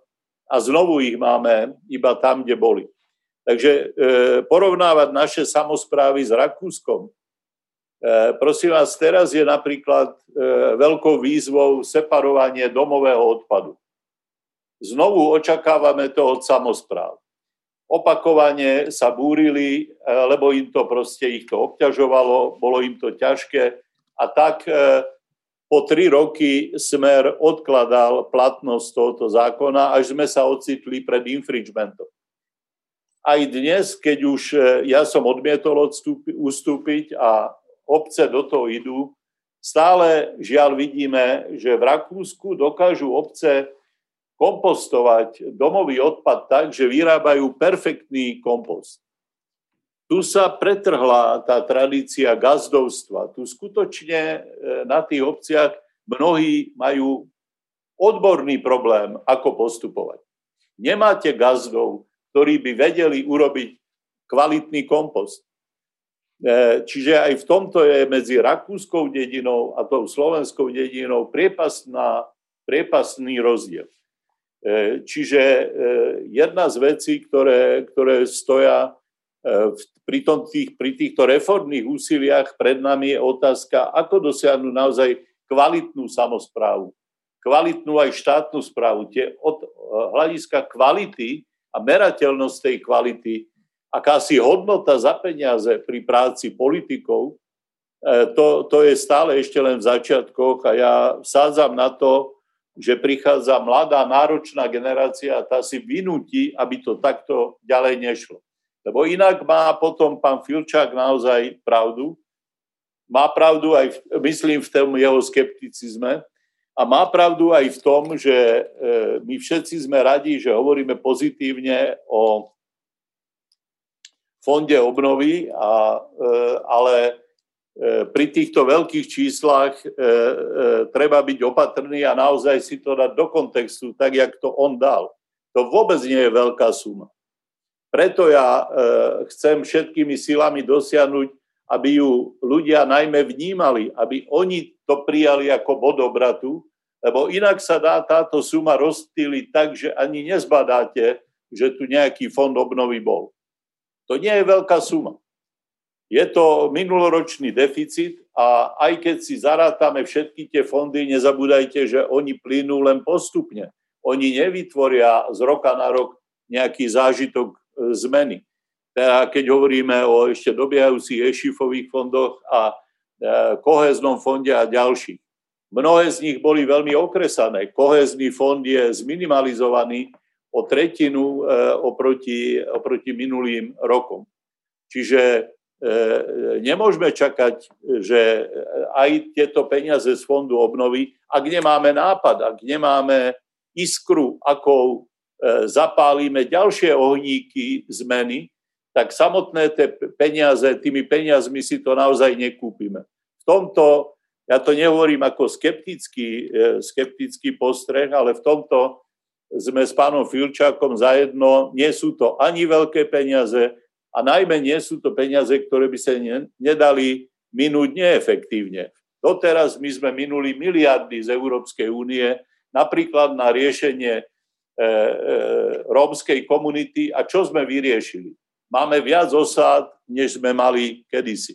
D: a znovu ich máme iba tam, kde boli. Takže e, porovnávať naše samozprávy s Rakúskom, e, prosím vás, teraz je napríklad e, veľkou výzvou separovanie domového odpadu. Znovu očakávame to od samozpráv. Opakovane sa búrili, e, lebo im to proste ich to obťažovalo, bolo im to ťažké a tak e, po tri roky smer odkladal platnosť tohoto zákona, až sme sa ocitli pred infringementom. Aj dnes, keď už e, ja som odmietol odstúpi, ustúpiť a obce do toho idú, stále žiaľ vidíme, že v Rakúsku dokážu obce kompostovať domový odpad tak, že vyrábajú perfektný kompost. Tu sa pretrhla tá tradícia gazdovstva. Tu skutočne e, na tých obciach mnohí majú odborný problém, ako postupovať. Nemáte gazdov, ktorí by vedeli urobiť kvalitný kompost. E, čiže aj v tomto je medzi rakúskou dedinou a tou slovenskou dedinou priepasná, priepasný rozdiel. E, čiže e, jedna z vecí, ktoré, ktoré stoja e, pri, tom tých, pri týchto reformných úsiliach pred nami je otázka, ako dosiahnuť naozaj kvalitnú samozprávu, kvalitnú aj štátnu správu. Tie od hľadiska kvality a merateľnosť tej kvality, akási hodnota za peniaze pri práci politikov, to, to je stále ešte len v začiatkoch a ja sádzam na to, že prichádza mladá, náročná generácia a tá si vynúti, aby to takto ďalej nešlo. Lebo inak má potom pán Filčák naozaj pravdu. Má pravdu aj, v, myslím, v tom jeho skepticizme. A má pravdu aj v tom, že e, my všetci sme radi, že hovoríme pozitívne o fonde obnovy, a, e, ale pri týchto veľkých číslach e, e, treba byť opatrný a naozaj si to dať do kontextu, tak jak to on dal. To vôbec nie je veľká suma. Preto ja chcem všetkými silami dosiahnuť, aby ju ľudia najmä vnímali, aby oni to prijali ako bod obratu, lebo inak sa dá táto suma rozptýliť tak, že ani nezbadáte, že tu nejaký fond obnovy bol. To nie je veľká suma. Je to minuloročný deficit a aj keď si zarátame všetky tie fondy, nezabúdajte, že oni plynú len postupne. Oni nevytvoria z roka na rok nejaký zážitok e, zmeny. Teda keď hovoríme o ešte dobiehajúcich ešifových fondoch a e, koheznom fonde a ďalších. Mnohé z nich boli veľmi okresané. Kohezný fond je zminimalizovaný o tretinu e, oproti, oproti minulým rokom. Čiže nemôžeme čakať, že aj tieto peniaze z fondu obnovy, ak nemáme nápad, ak nemáme iskru, ako e, zapálime ďalšie ohníky zmeny, tak samotné tie peniaze, tými peniazmi si to naozaj nekúpime. V tomto, ja to nehovorím ako skeptický, e, skeptický postreh, ale v tomto sme s pánom Filčákom zajedno, nie sú to ani veľké peniaze, a najmä nie sú to peniaze, ktoré by sa ne, nedali minúť neefektívne. Doteraz my sme minuli miliardy z Európskej únie napríklad na riešenie e, e, rómskej komunity a čo sme vyriešili? Máme viac osád, než sme mali kedysi.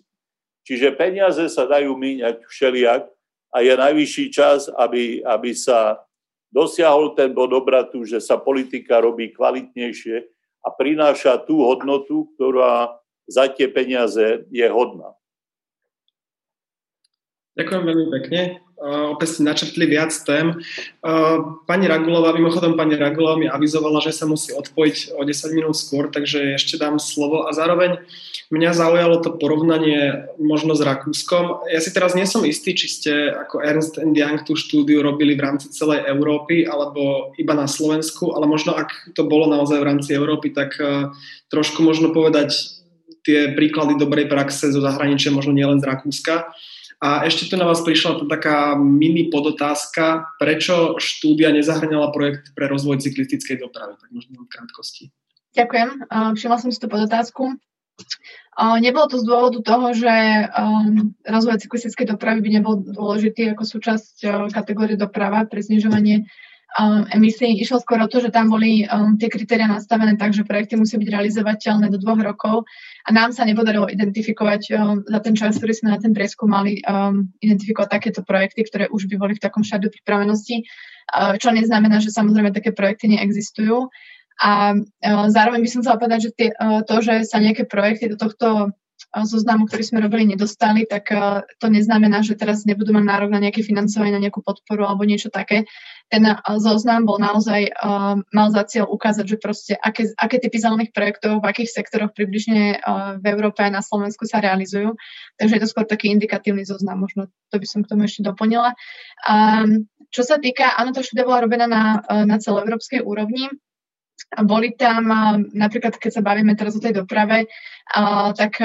D: Čiže peniaze sa dajú míňať všelijak a je najvyšší čas, aby, aby sa dosiahol ten bod obratu, že sa politika robí kvalitnejšie a prináša tú hodnotu, ktorá za tie peniaze je hodná.
B: Ďakujem veľmi pekne. Opäť ste načrtli viac tém. Pani Ragulová, mimochodom pani Ragulová mi avizovala, že sa musí odpojiť o 10 minút skôr, takže ešte dám slovo. A zároveň mňa zaujalo to porovnanie možno s Rakúskom. Ja si teraz nie som istý, či ste ako Ernst Young tú štúdiu robili v rámci celej Európy alebo iba na Slovensku, ale možno ak to bolo naozaj v rámci Európy, tak uh, trošku možno povedať tie príklady dobrej praxe zo zahraničia, možno nielen z Rakúska. A ešte tu na vás prišla taká mini podotázka, prečo štúdia nezahrňala projekt pre rozvoj cyklistickej dopravy, tak možno v krátkosti.
E: Ďakujem, všimla som si tú podotázku. Nebolo to z dôvodu toho, že um, rozvoj cyklistickej dopravy by nebol dôležitý ako súčasť uh, kategórie doprava pre znižovanie um, emisí. Išlo skôr o to, že tam boli um, tie kritéria nastavené tak, že projekty musí byť realizovateľné do dvoch rokov a nám sa nepodarilo identifikovať um, za ten čas, ktorý sme na ten prieskum mali, um, identifikovať takéto projekty, ktoré už by boli v takom štádiu pripravenosti, uh, čo neznamená, že samozrejme také projekty neexistujú. A uh, zároveň by som chcela povedať, že tie, uh, to, že sa nejaké projekty do tohto zoznamu, ktorý sme robili, nedostali, tak to neznamená, že teraz nebudú mať nárok na nejaké financovanie, na nejakú podporu alebo niečo také ten eh, zoznam bol naozaj, uh, mal za cieľ ukázať, že proste aké, aké typy zelených projektov v akých sektoroch približne v Európe a na Slovensku sa realizujú. Takže je to skôr taký indikatívny zoznam, možno to by som k tomu ešte doplnila. Čo sa týka, áno, tá štúdia bola robená na, na celoeurópskej úrovni, boli tam, napríklad keď sa bavíme teraz o tej doprave, tak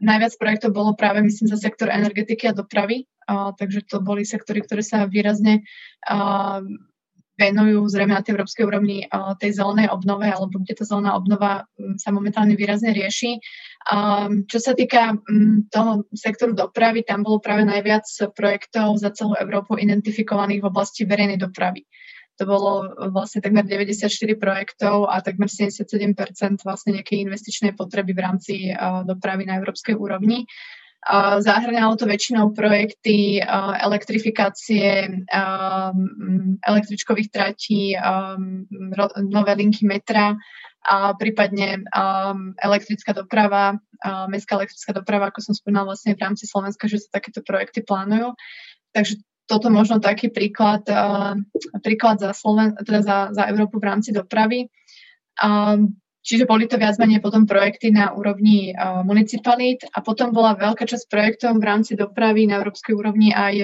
E: najviac projektov bolo práve, myslím, za sektor energetiky a dopravy, a, takže to boli sektory, ktoré sa výrazne a, venujú zrejme na tej európskej úrovni a, tej zelenej obnove, alebo kde tá zelená obnova sa momentálne výrazne rieši. A, čo sa týka m, toho sektoru dopravy, tam bolo práve najviac projektov za celú Európu identifikovaných v oblasti verejnej dopravy. To bolo vlastne takmer 94 projektov a takmer 77% vlastne nejakej investičnej potreby v rámci uh, dopravy na európskej úrovni. Uh, zahrňalo to väčšinou projekty uh, elektrifikácie električkových tratí, nové linky metra, a prípadne um, elektrická doprava, uh, mestská elektrická doprava, ako som spomínala vlastne v rámci Slovenska, že sa takéto projekty plánujú. Takže toto možno taký príklad, uh, príklad za, Sloven- teda za, za Európu v rámci dopravy. Čiže boli to viac menej potom projekty na úrovni uh, municipalít a potom bola veľká časť projektov v rámci dopravy na európskej úrovni aj,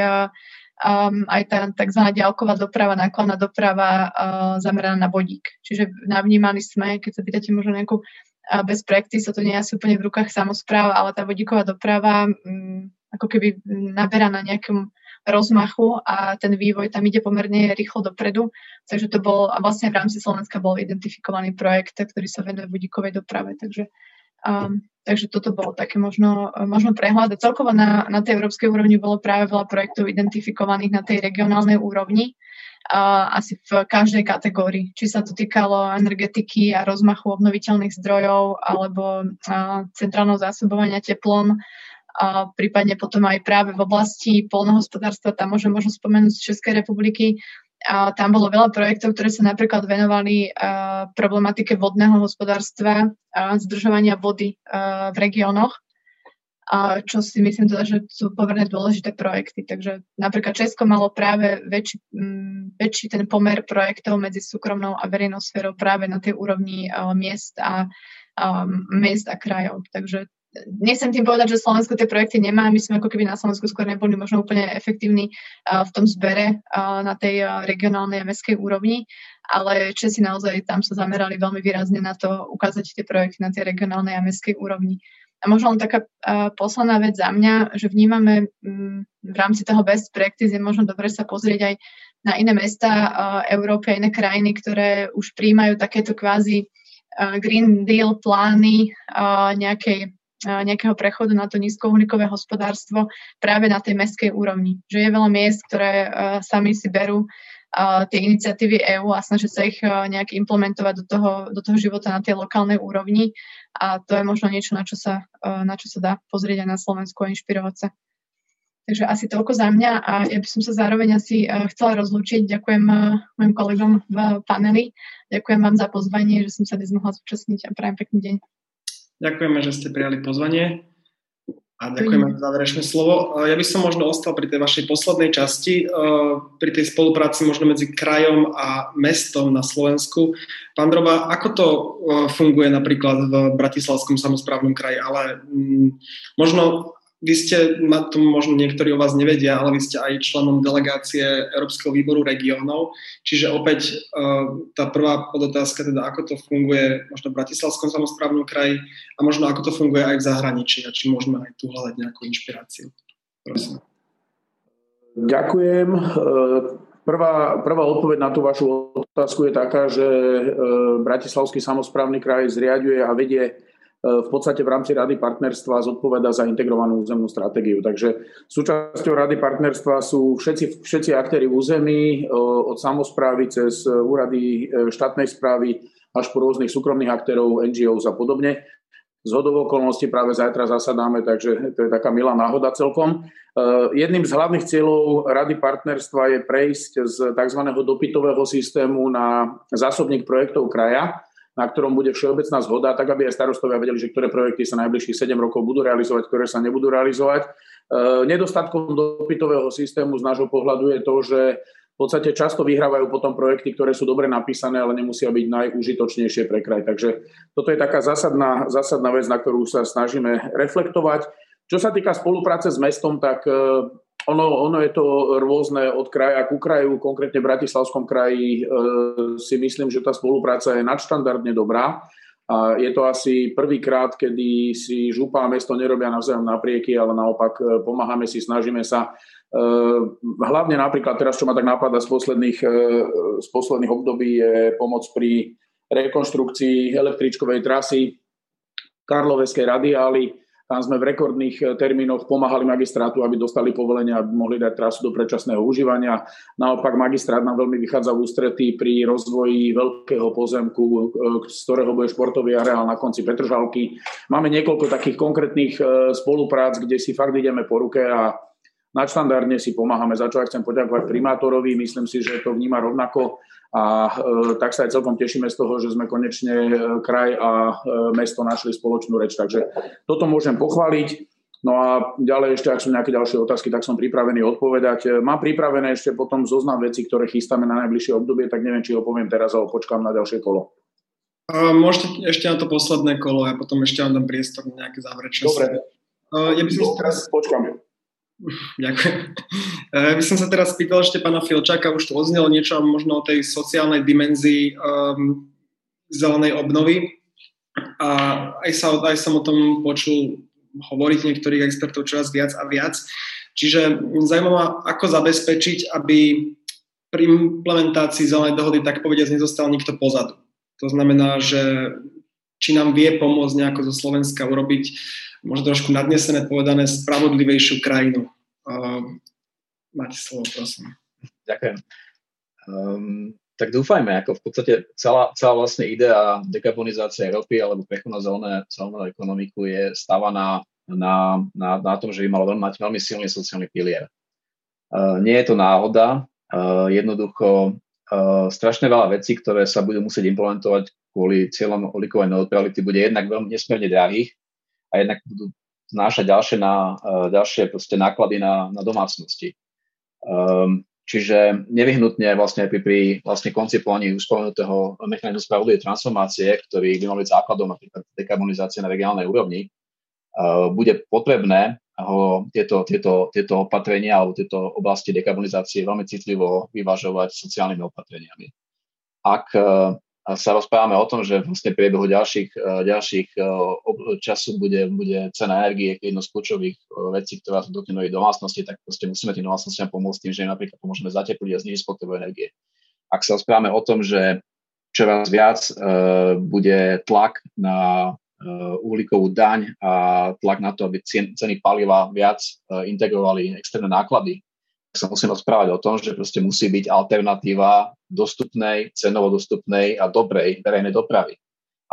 E: um, aj tá tzv. ďalková doprava, nákladná doprava uh, zameraná na vodík. Čiže navnímali sme, keď sa pýtate možno nejakú bez projekty, sa to nie asi úplne v rukách samozpráv, ale tá vodíková doprava um, ako keby naberá na nejakom rozmachu a ten vývoj tam ide pomerne rýchlo dopredu. Takže to bol, a vlastne v rámci Slovenska bol identifikovaný projekt, ktorý sa venuje vodíkovej doprave. Takže, um, takže toto bolo také možno, možno prehľad. A celkovo na, na tej európskej úrovni bolo práve veľa projektov identifikovaných na tej regionálnej úrovni. Asi v každej kategórii. Či sa to týkalo energetiky a rozmachu obnoviteľných zdrojov alebo centrálneho zásobovania teplom, a prípadne potom aj práve v oblasti polnohospodárstva, tam môžem možno spomenúť z Českej republiky, a tam bolo veľa projektov, ktoré sa napríklad venovali uh, problematike vodného hospodárstva a zdržovania vody uh, v regiónoch, čo si myslím teda, že sú pomerne dôležité projekty. Takže napríklad Česko malo práve väčší, um, väčší ten pomer projektov medzi súkromnou a verejnou sférou práve na tej úrovni uh, miest a um, miest a krajov. Takže nechcem tým povedať, že Slovensko tie projekty nemá. My sme ako keby na Slovensku skôr neboli možno úplne efektívni v tom zbere na tej regionálnej a mestskej úrovni, ale Česi naozaj tam sa zamerali veľmi výrazne na to ukázať tie projekty na tej regionálnej a mestskej úrovni. A možno len taká posledná vec za mňa, že vnímame v rámci toho best practice je možno dobre sa pozrieť aj na iné mesta Európy a iné krajiny, ktoré už príjmajú takéto kvázi Green Deal plány nejakej nejakého prechodu na to nízkouhlíkové hospodárstvo práve na tej mestskej úrovni. Že je veľa miest, ktoré sami si berú tie iniciatívy EÚ a snažia sa ich nejak implementovať do toho, do toho života na tej lokálnej úrovni a to je možno niečo, na čo sa, na čo sa dá pozrieť aj na Slovensku a inšpirovať sa. Takže asi toľko za mňa a ja by som sa zároveň asi chcela rozlúčiť. Ďakujem mojim kolegom v paneli. Ďakujem vám za pozvanie, že som sa dnes mohla zúčastniť a prajem pekný deň.
B: Ďakujeme, že ste prijali pozvanie a ďakujeme za záverečné slovo. Ja by som možno ostal pri tej vašej poslednej časti, pri tej spolupráci možno medzi krajom a mestom na Slovensku. Pán Droba, ako to funguje napríklad v Bratislavskom samozprávnom kraji, ale mm, možno vy ste, to možno niektorí o vás nevedia, ale vy ste aj členom delegácie Európskeho výboru regiónov, čiže opäť e, tá prvá podotázka, teda ako to funguje možno v Bratislavskom samozprávnom kraji a možno ako to funguje aj v zahraničí a či môžeme aj tu hľadať nejakú inšpiráciu. Prosím.
C: Ďakujem. E, prvá, prvá odpoveď na tú vašu otázku je taká, že e, Bratislavský samozprávny kraj zriaduje a vedie v podstate v rámci Rady partnerstva zodpoveda za integrovanú územnú stratégiu. Takže súčasťou Rady partnerstva sú všetci, všetci aktéry území, od samozprávy cez úrady štátnej správy až po rôznych súkromných aktérov, NGOs a podobne. Z okolností práve zajtra zasadáme, takže to je taká milá náhoda celkom. Jedným z hlavných cieľov Rady partnerstva je prejsť z tzv. dopytového systému na zásobník projektov kraja, na ktorom bude všeobecná zhoda, tak aby aj starostovia vedeli, že ktoré projekty sa najbližších 7 rokov budú realizovať, ktoré sa nebudú realizovať. Nedostatkom dopytového systému z nášho pohľadu je to, že v podstate často vyhrávajú potom projekty, ktoré sú dobre napísané, ale nemusia byť najúžitočnejšie pre kraj. Takže toto je taká zásadná, zásadná vec, na ktorú sa snažíme reflektovať. Čo sa týka spolupráce s mestom, tak e, ono, ono je to rôzne od kraja ku kraju, konkrétne v Bratislavskom kraji e, si myslím, že tá spolupráca je nadštandardne dobrá. A je to asi prvýkrát, kedy si župa a mesto nerobia navzájom naprieky, ale naopak e, pomáhame si, snažíme sa Ehm, hlavne napríklad teraz, čo ma tak napadá z posledných, e, z posledných období, je pomoc pri rekonštrukcii električkovej trasy Karloveskej radiály. Tam sme v rekordných e, termínoch pomáhali magistrátu, aby dostali povolenia, aby mohli dať trasu do predčasného užívania. Naopak magistrát nám veľmi vychádza v ústretí pri rozvoji veľkého pozemku, e, z ktorého bude športový areál na konci Petržalky. Máme niekoľko takých konkrétnych spoluprác, kde si fakt ideme po ruke a nadštandardne si pomáhame, za čo aj chcem poďakovať primátorovi, myslím si, že to vníma rovnako a e, tak sa aj celkom tešíme z toho, že sme konečne e, kraj a e, mesto našli spoločnú reč, takže toto môžem pochváliť. No a ďalej ešte, ak sú nejaké ďalšie otázky, tak som pripravený odpovedať. Mám pripravené ešte potom zoznam veci, ktoré chystáme na najbližšie obdobie, tak neviem, či ho poviem teraz, alebo počkám na ďalšie kolo.
B: môžete ešte na to posledné kolo a potom ešte vám dám priestor na nejaké záverečné.
C: Dobre.
B: Ja by som Dobre, teraz...
C: počkám.
B: Ďakujem. Ja by som sa teraz spýtal ešte pána Filčáka, už tu odznelo niečo možno o tej sociálnej dimenzii um, zelenej obnovy. A aj, sa, aj som o tom počul hovoriť niektorých expertov čoraz viac a viac. Čiže zaujímavá, ako zabezpečiť, aby pri implementácii zelenej dohody tak povediať nezostal nikto pozadu. To znamená, že či nám vie pomôcť nejako zo Slovenska urobiť možno trošku nadnesené povedané, spravodlivejšiu krajinu. Uh, máte slovo, prosím.
F: Ďakujem. Um, tak dúfajme, ako v podstate celá, celá vlastne idea dekarbonizácie Európy alebo prechu na zelenú ekonomiku je stávaná na, na, na tom, že by malo mať veľmi silný sociálny pilier. Uh, nie je to náhoda, uh, jednoducho uh, strašne veľa vecí, ktoré sa budú musieť implementovať kvôli cieľom uhlíkovej neutrality, bude jednak veľmi nesmierne drahých a jednak budú znášať ďalšie, na, uh, ďalšie náklady na, na domácnosti. Um, čiže nevyhnutne vlastne pri, pri vlastne koncipovaní už mechanizmu spravodlivej transformácie, ktorý by mal byť základom napríklad dekarbonizácie na regionálnej úrovni, uh, bude potrebné ho tieto, tieto, tieto opatrenia alebo tieto oblasti dekarbonizácie veľmi citlivo vyvažovať sociálnymi opatreniami. Ak uh, sa rozprávame o tom, že vlastne priebehu ďalších, e, ďalších e, času bude, bude cena energie jedno z kľúčových e, vecí, ktorá sa dotkne nových domácností, tak proste musíme tým domácnostiam pomôcť tým, že napríklad pomôžeme zatepliť a znižiť spotrebu energie. Ak sa rozprávame o tom, že čoraz viac uh, bude tlak na uh, uhlíkovú daň a tlak na to, aby ceny paliva viac uh, integrovali externé náklady sa musíme rozprávať o tom, že proste musí byť alternatíva dostupnej, cenovo dostupnej a dobrej verejnej dopravy.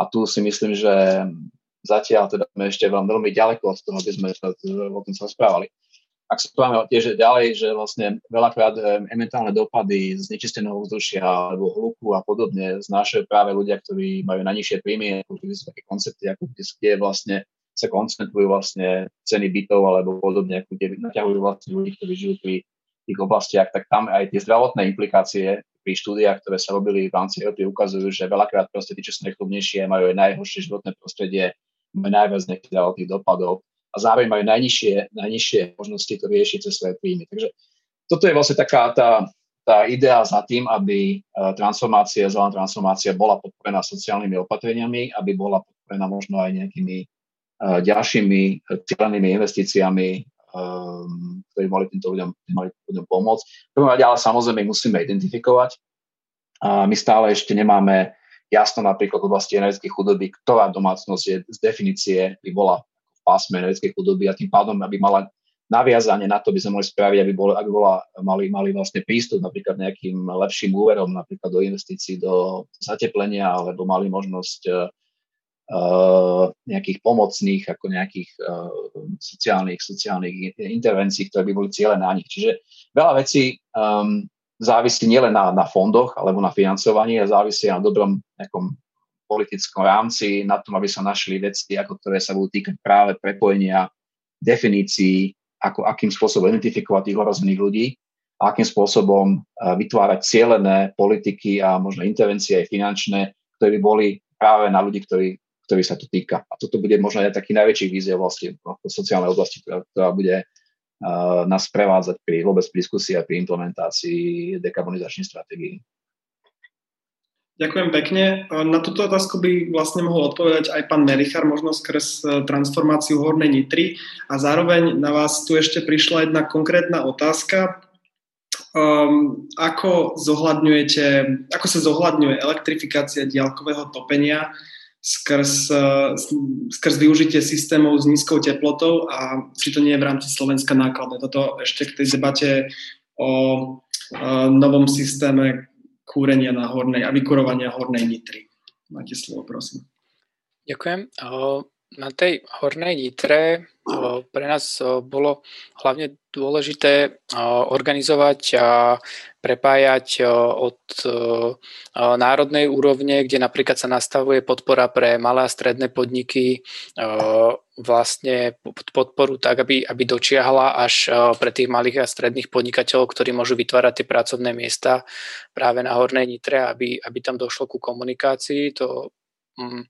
F: A tu si myslím, že zatiaľ teda sme ešte veľmi, ďaleko od toho, aby sme sa o tom sa rozprávali. Ak sa poviem tiež ďalej, že vlastne veľakrát ementálne dopady z nečisteného vzdušia alebo hluku a podobne znášajú práve ľudia, ktorí majú najnižšie príjmy, ako také koncepty, ako kde vlastne sa koncentrujú vlastne ceny bytov alebo podobne, ako kde naťahujú vlastne ľudí, ktorí žijú pri tých oblastiach, tak tam aj tie zdravotné implikácie pri štúdiách, ktoré sa robili v rámci Európy, ukazujú, že veľakrát proste tí, čo sú najchudnejšie, majú aj najhoršie životné prostredie, majú najviac nejakých zdravotných dopadov a zároveň majú najnižšie, najnižšie možnosti to riešiť cez svoje príjmy. Takže toto je vlastne taká tá, tá idea za tým, aby e, transformácia, zelená transformácia bola podporená sociálnymi opatreniami, aby bola podporená možno aj nejakými uh, ďalšími cieľenými investíciami um, ktorí mohli týmto ľuďom, mali ľuďom pomôcť. prvom rade ale samozrejme musíme identifikovať. A my stále ešte nemáme jasno napríklad v oblasti energetickej chudoby, ktorá domácnosť je z definície by bola v pásme energetickej chudoby a tým pádom, aby mala naviazanie na to by sme mohli spraviť, aby, bol, aby bola, mali, mali vlastne prístup napríklad nejakým lepším úverom, napríklad do investícií do zateplenia, alebo mali možnosť nejakých pomocných, ako nejakých uh, sociálnych, sociálnych intervencií, ktoré by boli cieľe na nich. Čiže veľa vecí um, závisí nielen na, na fondoch alebo na financovaní, ale závisí na dobrom nejakom politickom rámci, na tom, aby sa našli veci, ako ktoré sa budú týkať práve prepojenia definícií ako, akým spôsobom identifikovať tých ohrozených ľudí a akým spôsobom uh, vytvárať cieľené politiky a možno intervencie aj finančné, ktoré by boli práve na ľudí, ktorí, ktorí sa to týka. A toto bude možno aj taký najväčší víziev vlastne v sociálnej oblasti, ktorá, ktorá bude uh, nás prevádzať pri vôbec pri diskusii a pri implementácii dekarbonizačnej stratégie.
B: Ďakujem pekne. Na túto otázku by vlastne mohol odpovedať aj pán Merichar, možno skrz e, transformáciu Hornej Nitry. A zároveň na vás tu ešte prišla jedna konkrétna otázka. Um, ako, zohľadňujete, ako sa zohľadňuje elektrifikácia diálkového topenia skrz, e, skrz využitie systémov s nízkou teplotou a či to nie je v rámci Slovenska nákladné. Toto ešte k tej debate o uh, novom systéme kúrenia na hornej a vykurovania hornej nitry. Máte slovo, prosím.
G: Ďakujem. Na tej hornej nitre pre nás bolo hlavne dôležité organizovať a prepájať od národnej úrovne, kde napríklad sa nastavuje podpora pre malé a stredné podniky, vlastne podporu tak, aby, aby dočiahla až pre tých malých a stredných podnikateľov, ktorí môžu vytvárať tie pracovné miesta práve na Hornej Nitre, aby, aby tam došlo ku komunikácii. To mm,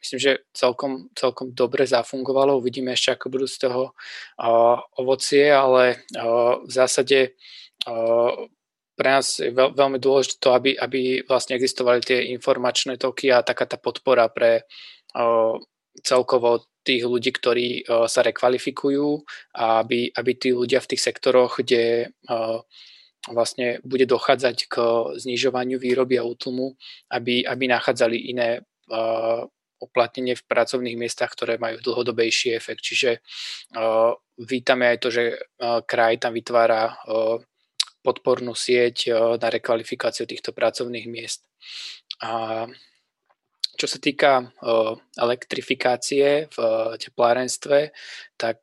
G: myslím, že celkom, celkom dobre zafungovalo. Uvidíme ešte, ako budú z toho uh, ovocie, ale uh, v zásade uh, pre nás je veľ, veľmi dôležité to, aby, aby vlastne existovali tie informačné toky a taká tá podpora pre uh, celkovo tých ľudí, ktorí uh, sa rekvalifikujú a aby, aby tí ľudia v tých sektoroch, kde uh, vlastne bude dochádzať k znižovaniu výroby a útlmu, aby, aby nachádzali iné uh, uplatnenie v pracovných miestach, ktoré majú dlhodobejší efekt. Čiže uh, vítame aj to, že uh, kraj tam vytvára uh, podpornú sieť na rekvalifikáciu týchto pracovných miest. A čo sa týka elektrifikácie v teplárenstve, tak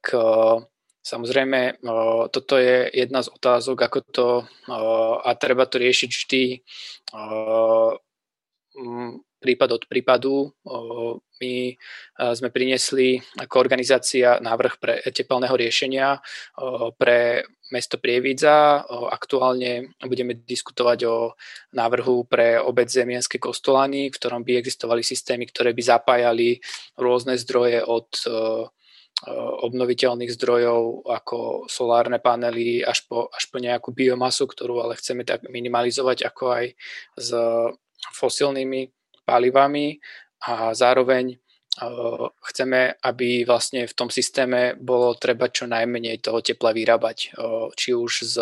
G: samozrejme toto je jedna z otázok, ako to a treba to riešiť vždy prípad od prípadu. My sme priniesli ako organizácia návrh pre tepelného riešenia pre mesto Prievidza. Aktuálne budeme diskutovať o návrhu pre obec Zemienské kostolany, v ktorom by existovali systémy, ktoré by zapájali rôzne zdroje od obnoviteľných zdrojov ako solárne panely až po, až po nejakú biomasu, ktorú ale chceme tak minimalizovať ako aj s fosilnými palivami a zároveň chceme, aby vlastne v tom systéme bolo treba čo najmenej toho tepla vyrábať, či už z,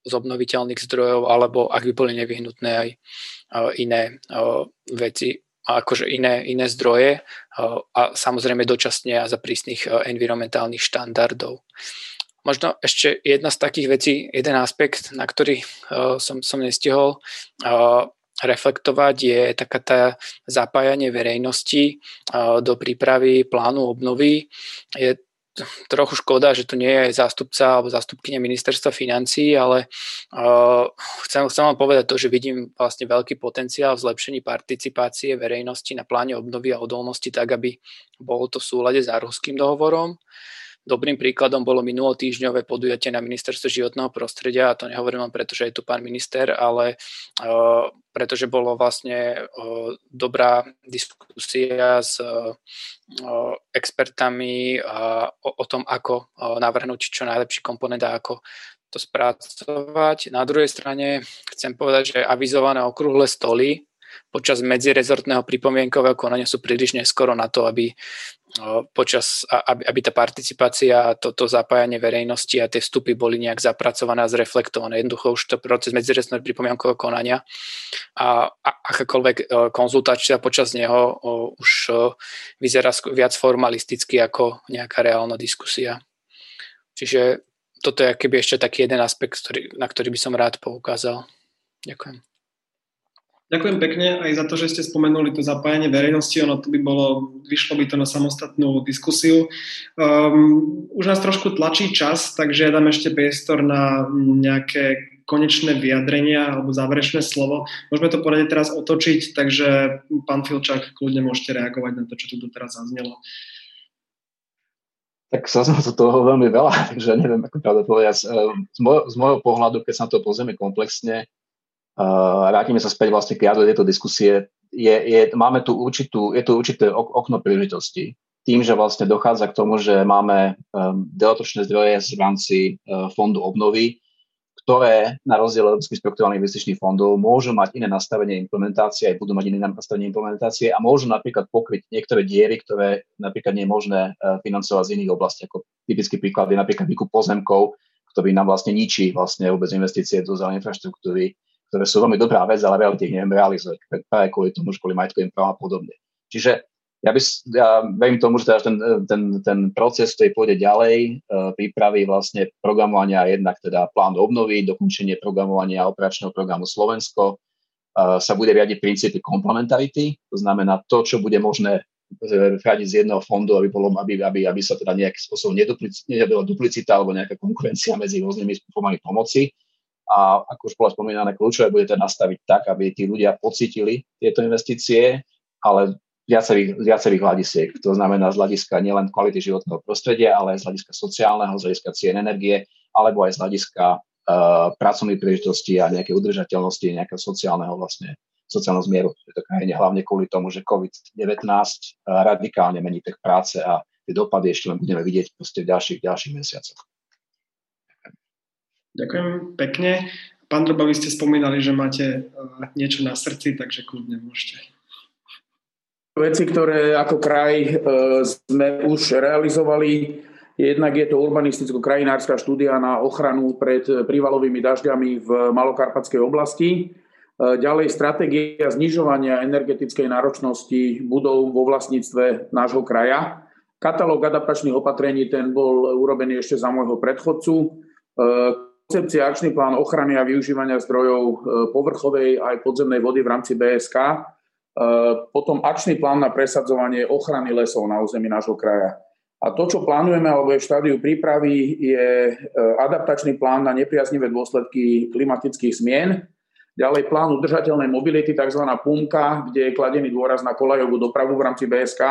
G: z obnoviteľných zdrojov, alebo ak by boli nevyhnutné aj iné veci, akože iné, iné zdroje a samozrejme dočasne a za prísnych environmentálnych štandardov. Možno ešte jedna z takých vecí, jeden aspekt, na ktorý som, som nestihol, reflektovať, je taká tá zapájanie verejnosti do prípravy plánu obnovy. Je trochu škoda, že tu nie je zástupca alebo zástupkynia ministerstva financí, ale uh, chcem, chcem vám povedať to, že vidím vlastne veľký potenciál v zlepšení participácie verejnosti na pláne obnovy a odolnosti tak, aby bolo to v súlade s Arhuským dohovorom. Dobrým príkladom bolo minulotýždňové podujatie na ministerstve životného prostredia a to nehovorím len preto, že je tu pán minister, ale uh, pretože bolo vlastne uh, dobrá diskusia s uh, expertami o, o tom, ako navrhnúť čo najlepší komponent a ako to spracovať. Na druhej strane chcem povedať, že avizované okrúhle stoly počas medzirezortného pripomienkového konania sú príliš neskoro na to, aby počas, aby, aby tá participácia a to, to zapájanie verejnosti a tie vstupy boli nejak zapracované a zreflektované. Jednoducho už to proces medzirezortného pripomienkového konania a, a akákoľvek konzultácia počas neho už vyzerá viac formalisticky ako nejaká reálna diskusia. Čiže toto je keby ešte taký jeden aspekt, ktorý, na ktorý by som rád poukázal. Ďakujem.
B: Ďakujem pekne aj za to, že ste spomenuli to zapájanie verejnosti. Ono to by bolo, vyšlo by to na samostatnú diskusiu. Um, už nás trošku tlačí čas, takže ja dám ešte priestor na nejaké konečné vyjadrenia alebo záverečné slovo. Môžeme to porade teraz otočiť, takže pán Filčák, kľudne môžete reagovať na to, čo tu teraz zaznelo.
F: Tak zaznelo to toho veľmi veľa, takže neviem, ako pravda povedať. Z, môjho, z môjho pohľadu, keď sa na to pozrieme komplexne, Uh, vrátime sa späť vlastne k jadru tejto diskusie. Je, je, máme tu určitú, je tu určité okno príležitosti. Tým, že vlastne dochádza k tomu, že máme um, dodatočné zdroje v rámci uh, fondu obnovy, ktoré na rozdiel európskych strukturálnych investičných fondov môžu mať iné nastavenie implementácie, aj budú mať iné nastavenie implementácie a môžu napríklad pokryť niektoré diery, ktoré napríklad nie je možné uh, financovať z iných oblastí. Ako typický príklad je napríklad výkup pozemkov, ktorý nám vlastne ničí vlastne vôbec investície do zelenej infraštruktúry ktoré sú veľmi dobrá vec, ale realite ich neviem realizovať práve kvôli tomu, že kvôli majetkovým právom a podobne. Čiže ja, by, ja verím tomu, že ten, ten, ten proces, ktorý pôjde ďalej, e, prípravy vlastne programovania jednak teda plán obnovy, dokončenie programovania operačného programu Slovensko, e, sa bude riadiť princípy komplementarity, to znamená to, čo bude možné riadiť z jedného fondu, aby, bolo, aby, aby, aby sa teda nejakým spôsobom nedobila duplicita alebo nejaká konkurencia medzi rôznymi formami pomoci a ako už bolo spomínané, kľúčové bude to nastaviť tak, aby tí ľudia pocitili tieto investície, ale viacerých, viacerých hľadisiek. To znamená z hľadiska nielen kvality životného prostredia, ale aj z hľadiska sociálneho, z hľadiska cien energie, alebo aj z hľadiska uh, pracovnej príležitosti a nejakej udržateľnosti, nejakého sociálneho vlastne sociálneho zmieru v tejto krajine, hlavne kvôli tomu, že COVID-19 uh, radikálne mení trh práce a tie dopady ešte len budeme vidieť v ďalších, ďalších mesiacoch.
B: Ďakujem pekne. Pán Droba, vy ste spomínali, že máte e, niečo na srdci, takže kľudne môžete.
C: Veci, ktoré ako kraj e, sme už realizovali, jednak je to urbanisticko-krajinárska štúdia na ochranu pred prívalovými dažďami v Malokarpatskej oblasti. E, ďalej stratégia znižovania energetickej náročnosti budov vo vlastníctve nášho kraja. Katalóg adaptačných opatrení ten bol urobený ešte za môjho predchodcu koncepcia akčný plán ochrany a využívania zdrojov e, povrchovej aj podzemnej vody v rámci BSK, e, potom akčný plán na presadzovanie ochrany lesov na území nášho kraja. A to, čo plánujeme, alebo je v štádiu prípravy, je e, adaptačný plán na nepriaznivé dôsledky klimatických zmien, ďalej plán udržateľnej mobility, tzv. PUMKA, kde je kladený dôraz na kolajovú dopravu v rámci BSK,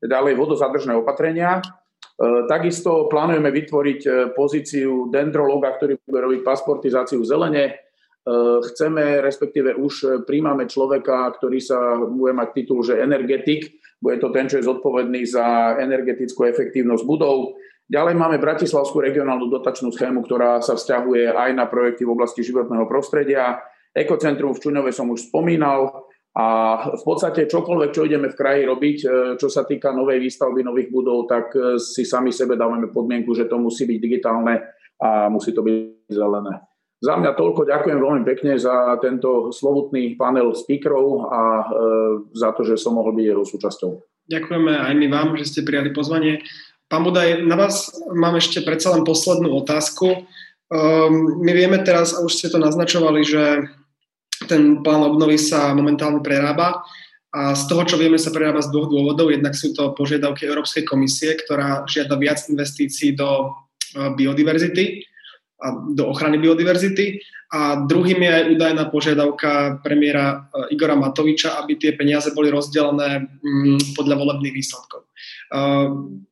C: ďalej vodozadržné opatrenia, takisto plánujeme vytvoriť e, pozíciu dendrologa, ktorý bude robiť pasportizáciu zelene. E, chceme, respektíve už príjmame človeka, ktorý sa bude mať titul, že energetik. Bude to ten, čo je zodpovedný za energetickú efektívnosť budov. Ďalej máme Bratislavskú regionálnu dotačnú schému, ktorá sa vzťahuje aj na projekty v oblasti životného prostredia. Ekocentrum v Čuňove som už spomínal. A v podstate čokoľvek, čo ideme v kraji robiť, e, čo sa týka novej výstavby nových budov, tak e, si sami sebe dávame podmienku, že to musí byť digitálne a musí to byť zelené. Za mňa toľko. Ďakujem veľmi pekne za tento slovutný panel speakerov a e, za to, že som mohol byť jeho súčasťou.
B: Ďakujeme aj my vám, že ste prijali pozvanie. Pán Budaj, na vás mám ešte predsa len poslednú otázku. Um, my vieme teraz, a už ste to naznačovali, že ten plán obnovy sa momentálne prerába a z toho, čo vieme, sa prerába z dvoch dôvodov. Jednak sú to požiadavky Európskej komisie, ktorá žiada viac investícií do e, biodiverzity a do ochrany biodiverzity. A druhým je aj údajná požiadavka premiéra e, Igora Matoviča, aby tie peniaze boli rozdelené mm, podľa volebných výsledkov. E,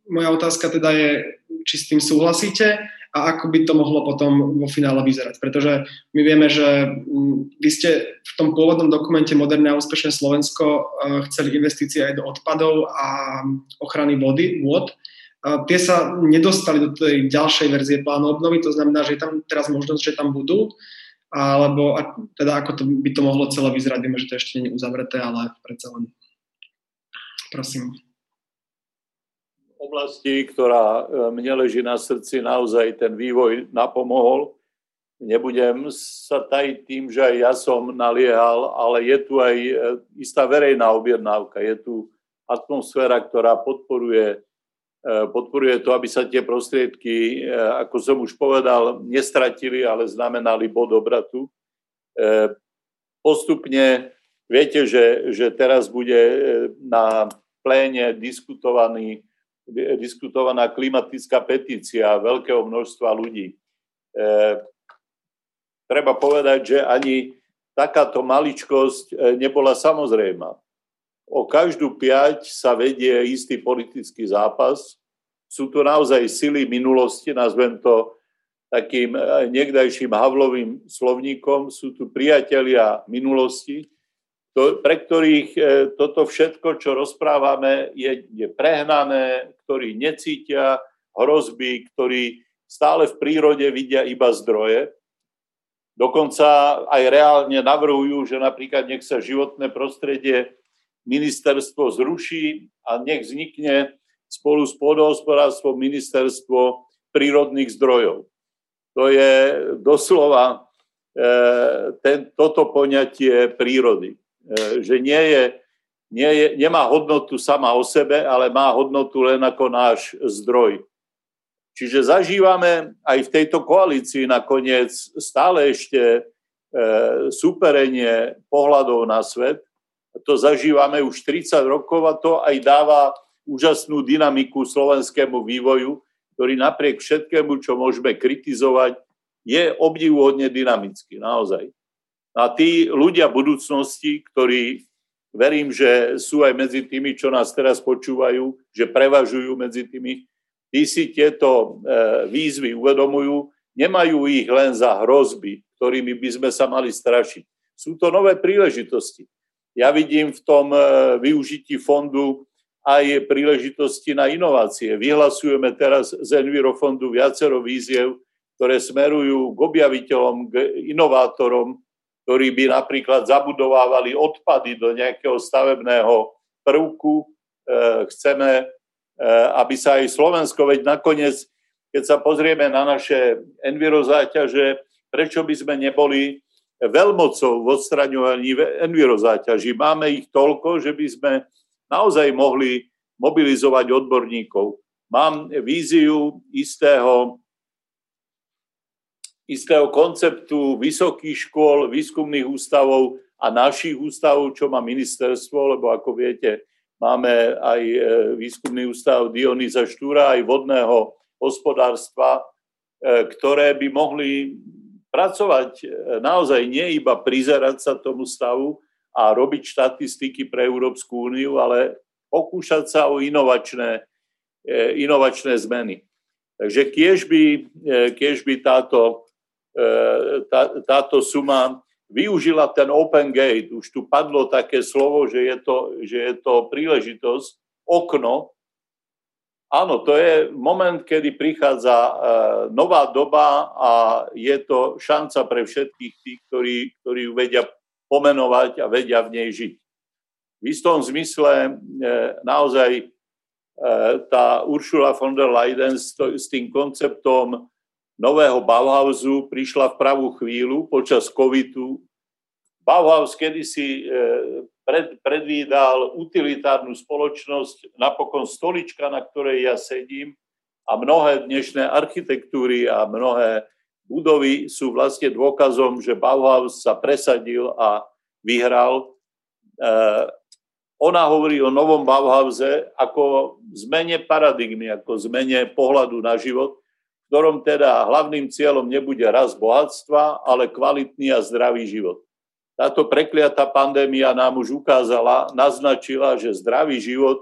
B: moja otázka teda je, či s tým súhlasíte a ako by to mohlo potom vo finále vyzerať. Pretože my vieme, že mm, vy ste v tom pôvodnom dokumente Moderné a úspešné Slovensko e, chceli investície aj do odpadov a ochrany vody, vôd. E, tie sa nedostali do tej ďalšej verzie plánu obnovy, to znamená, že je tam teraz možnosť, že tam budú. alebo teda ako to by to mohlo celé vyzerať, vieme, že to ešte nie je uzavreté, ale predsa len prosím.
D: Oblasti, ktorá e, mne leží na srdci, naozaj ten vývoj napomohol. Nebudem sa tajiť tým, že aj ja som naliehal, ale je tu aj e, istá verejná objednávka. Je tu atmosféra, ktorá podporuje Eh, podporuje to, aby sa tie prostriedky, ako som už povedal, nestratili, ale znamenali bod obratu. Postupne viete, že, že teraz bude na pléne diskutovaný, diskutovaná klimatická petícia veľkého množstva ľudí. Treba povedať, že ani takáto maličkosť nebola samozrejma o každú piať sa vedie istý politický zápas. Sú to naozaj sily minulosti, nazvem to takým eh, niekdajším Havlovým slovníkom. Sú tu priatelia minulosti, to, pre ktorých eh, toto všetko, čo rozprávame, je, je prehnané, ktorí necítia hrozby, ktorí stále v prírode vidia iba zdroje. Dokonca aj reálne navrhujú, že napríklad nech sa životné prostredie ministerstvo zruší a nech vznikne spolu s pôdohospodárstvom ministerstvo prírodných zdrojov. To je doslova e, ten, toto poňatie prírody. E, že nie je, nie je, nemá hodnotu sama o sebe, ale má hodnotu len ako náš zdroj. Čiže zažívame aj v tejto koalícii nakoniec stále ešte e, superenie pohľadov na svet, to zažívame už 30 rokov a to aj dáva úžasnú dynamiku slovenskému vývoju, ktorý napriek všetkému, čo môžeme kritizovať, je obdivuhodne dynamický, naozaj. A tí ľudia budúcnosti, ktorí verím, že sú aj medzi tými, čo nás teraz počúvajú, že prevažujú medzi tými, tí si tieto e, výzvy uvedomujú, nemajú ich len za hrozby, ktorými by sme sa mali strašiť. Sú to nové príležitosti. Ja vidím v tom e, využití fondu aj príležitosti na inovácie. Vyhlasujeme teraz z Envirofondu viacero víziev, ktoré smerujú k objaviteľom, k inovátorom, ktorí by napríklad zabudovávali odpady do nejakého stavebného prvku. E, chceme, e, aby sa aj Slovensko, veď nakoniec, keď sa pozrieme na naše envirozáťaže, prečo by sme neboli veľmocou v odstraňovaní envirozáťaží. Máme ich toľko, že by sme naozaj mohli mobilizovať odborníkov. Mám víziu istého, istého konceptu vysokých škôl, výskumných ústavov a našich ústavov, čo má ministerstvo, lebo ako viete, máme aj e, výskumný ústav Dionýza Štúra, aj vodného hospodárstva, e, ktoré by mohli pracovať e, naozaj nie iba prizerať sa tomu stavu a robiť štatistiky pre Európsku úniu, ale pokúšať sa o inovačné, inovačné zmeny. Takže kiež by, kiež by táto, tá, táto suma využila ten open gate, už tu padlo také slovo, že je to, že je to príležitosť, okno, Áno, to je moment, kedy prichádza e, nová doba a je to šanca pre všetkých tých, ktorí, ktorí ju vedia pomenovať a vedia v nej žiť. V istom zmysle e, naozaj e, tá Ursula von der Leyen s, s tým konceptom nového Bauhausu prišla v pravú chvíľu počas covidu. Bauhaus kedysi pred, predvídal utilitárnu spoločnosť, napokon stolička, na ktorej ja sedím a mnohé dnešné architektúry a mnohé budovy sú vlastne dôkazom, že Bauhaus sa presadil a vyhral. E, ona hovorí o novom Bauhause ako zmene paradigmy, ako zmene pohľadu na život, ktorom teda hlavným cieľom nebude raz bohatstva, ale kvalitný a zdravý život. Táto prekliatá pandémia nám už ukázala, naznačila, že zdravý život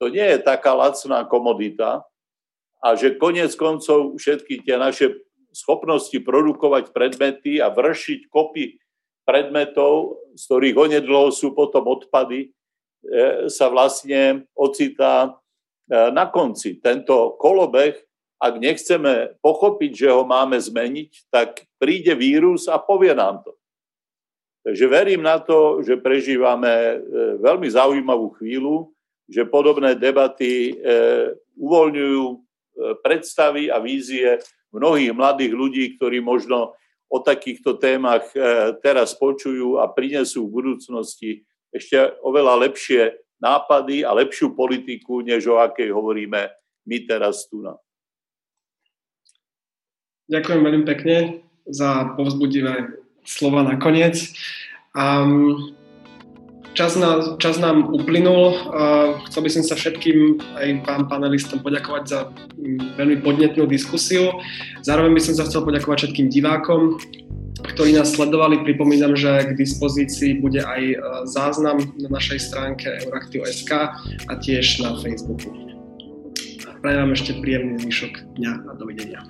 D: to nie je taká lacná komodita a že konec koncov všetky tie naše schopnosti produkovať predmety a vršiť kopy predmetov, z ktorých onedlho sú potom odpady, e, sa vlastne ocitá e, na konci. Tento kolobeh ak nechceme pochopiť, že ho máme zmeniť, tak príde vírus a povie nám to. Takže verím na to, že prežívame e, veľmi zaujímavú chvíľu, že podobné debaty e, uvoľňujú e, predstavy a vízie mnohých mladých ľudí, ktorí možno o takýchto témach teraz počujú a prinesú v budúcnosti ešte oveľa lepšie nápady a lepšiu politiku, než o akej hovoríme my teraz tu. Na.
B: Ďakujem veľmi pekne za povzbudivé slova nakoniec. Um, čas, na, čas nám uplynul. Uh, chcel by som sa všetkým aj vám panelistom poďakovať za um, veľmi podnetnú diskusiu. Zároveň by som sa chcel poďakovať všetkým divákom, ktorí nás sledovali. Pripomínam, že k dispozícii bude aj uh, záznam na našej stránke Euraktiv.sk a tiež na Facebooku. Prajem vám ešte príjemný zvyšok dňa a dovidenia.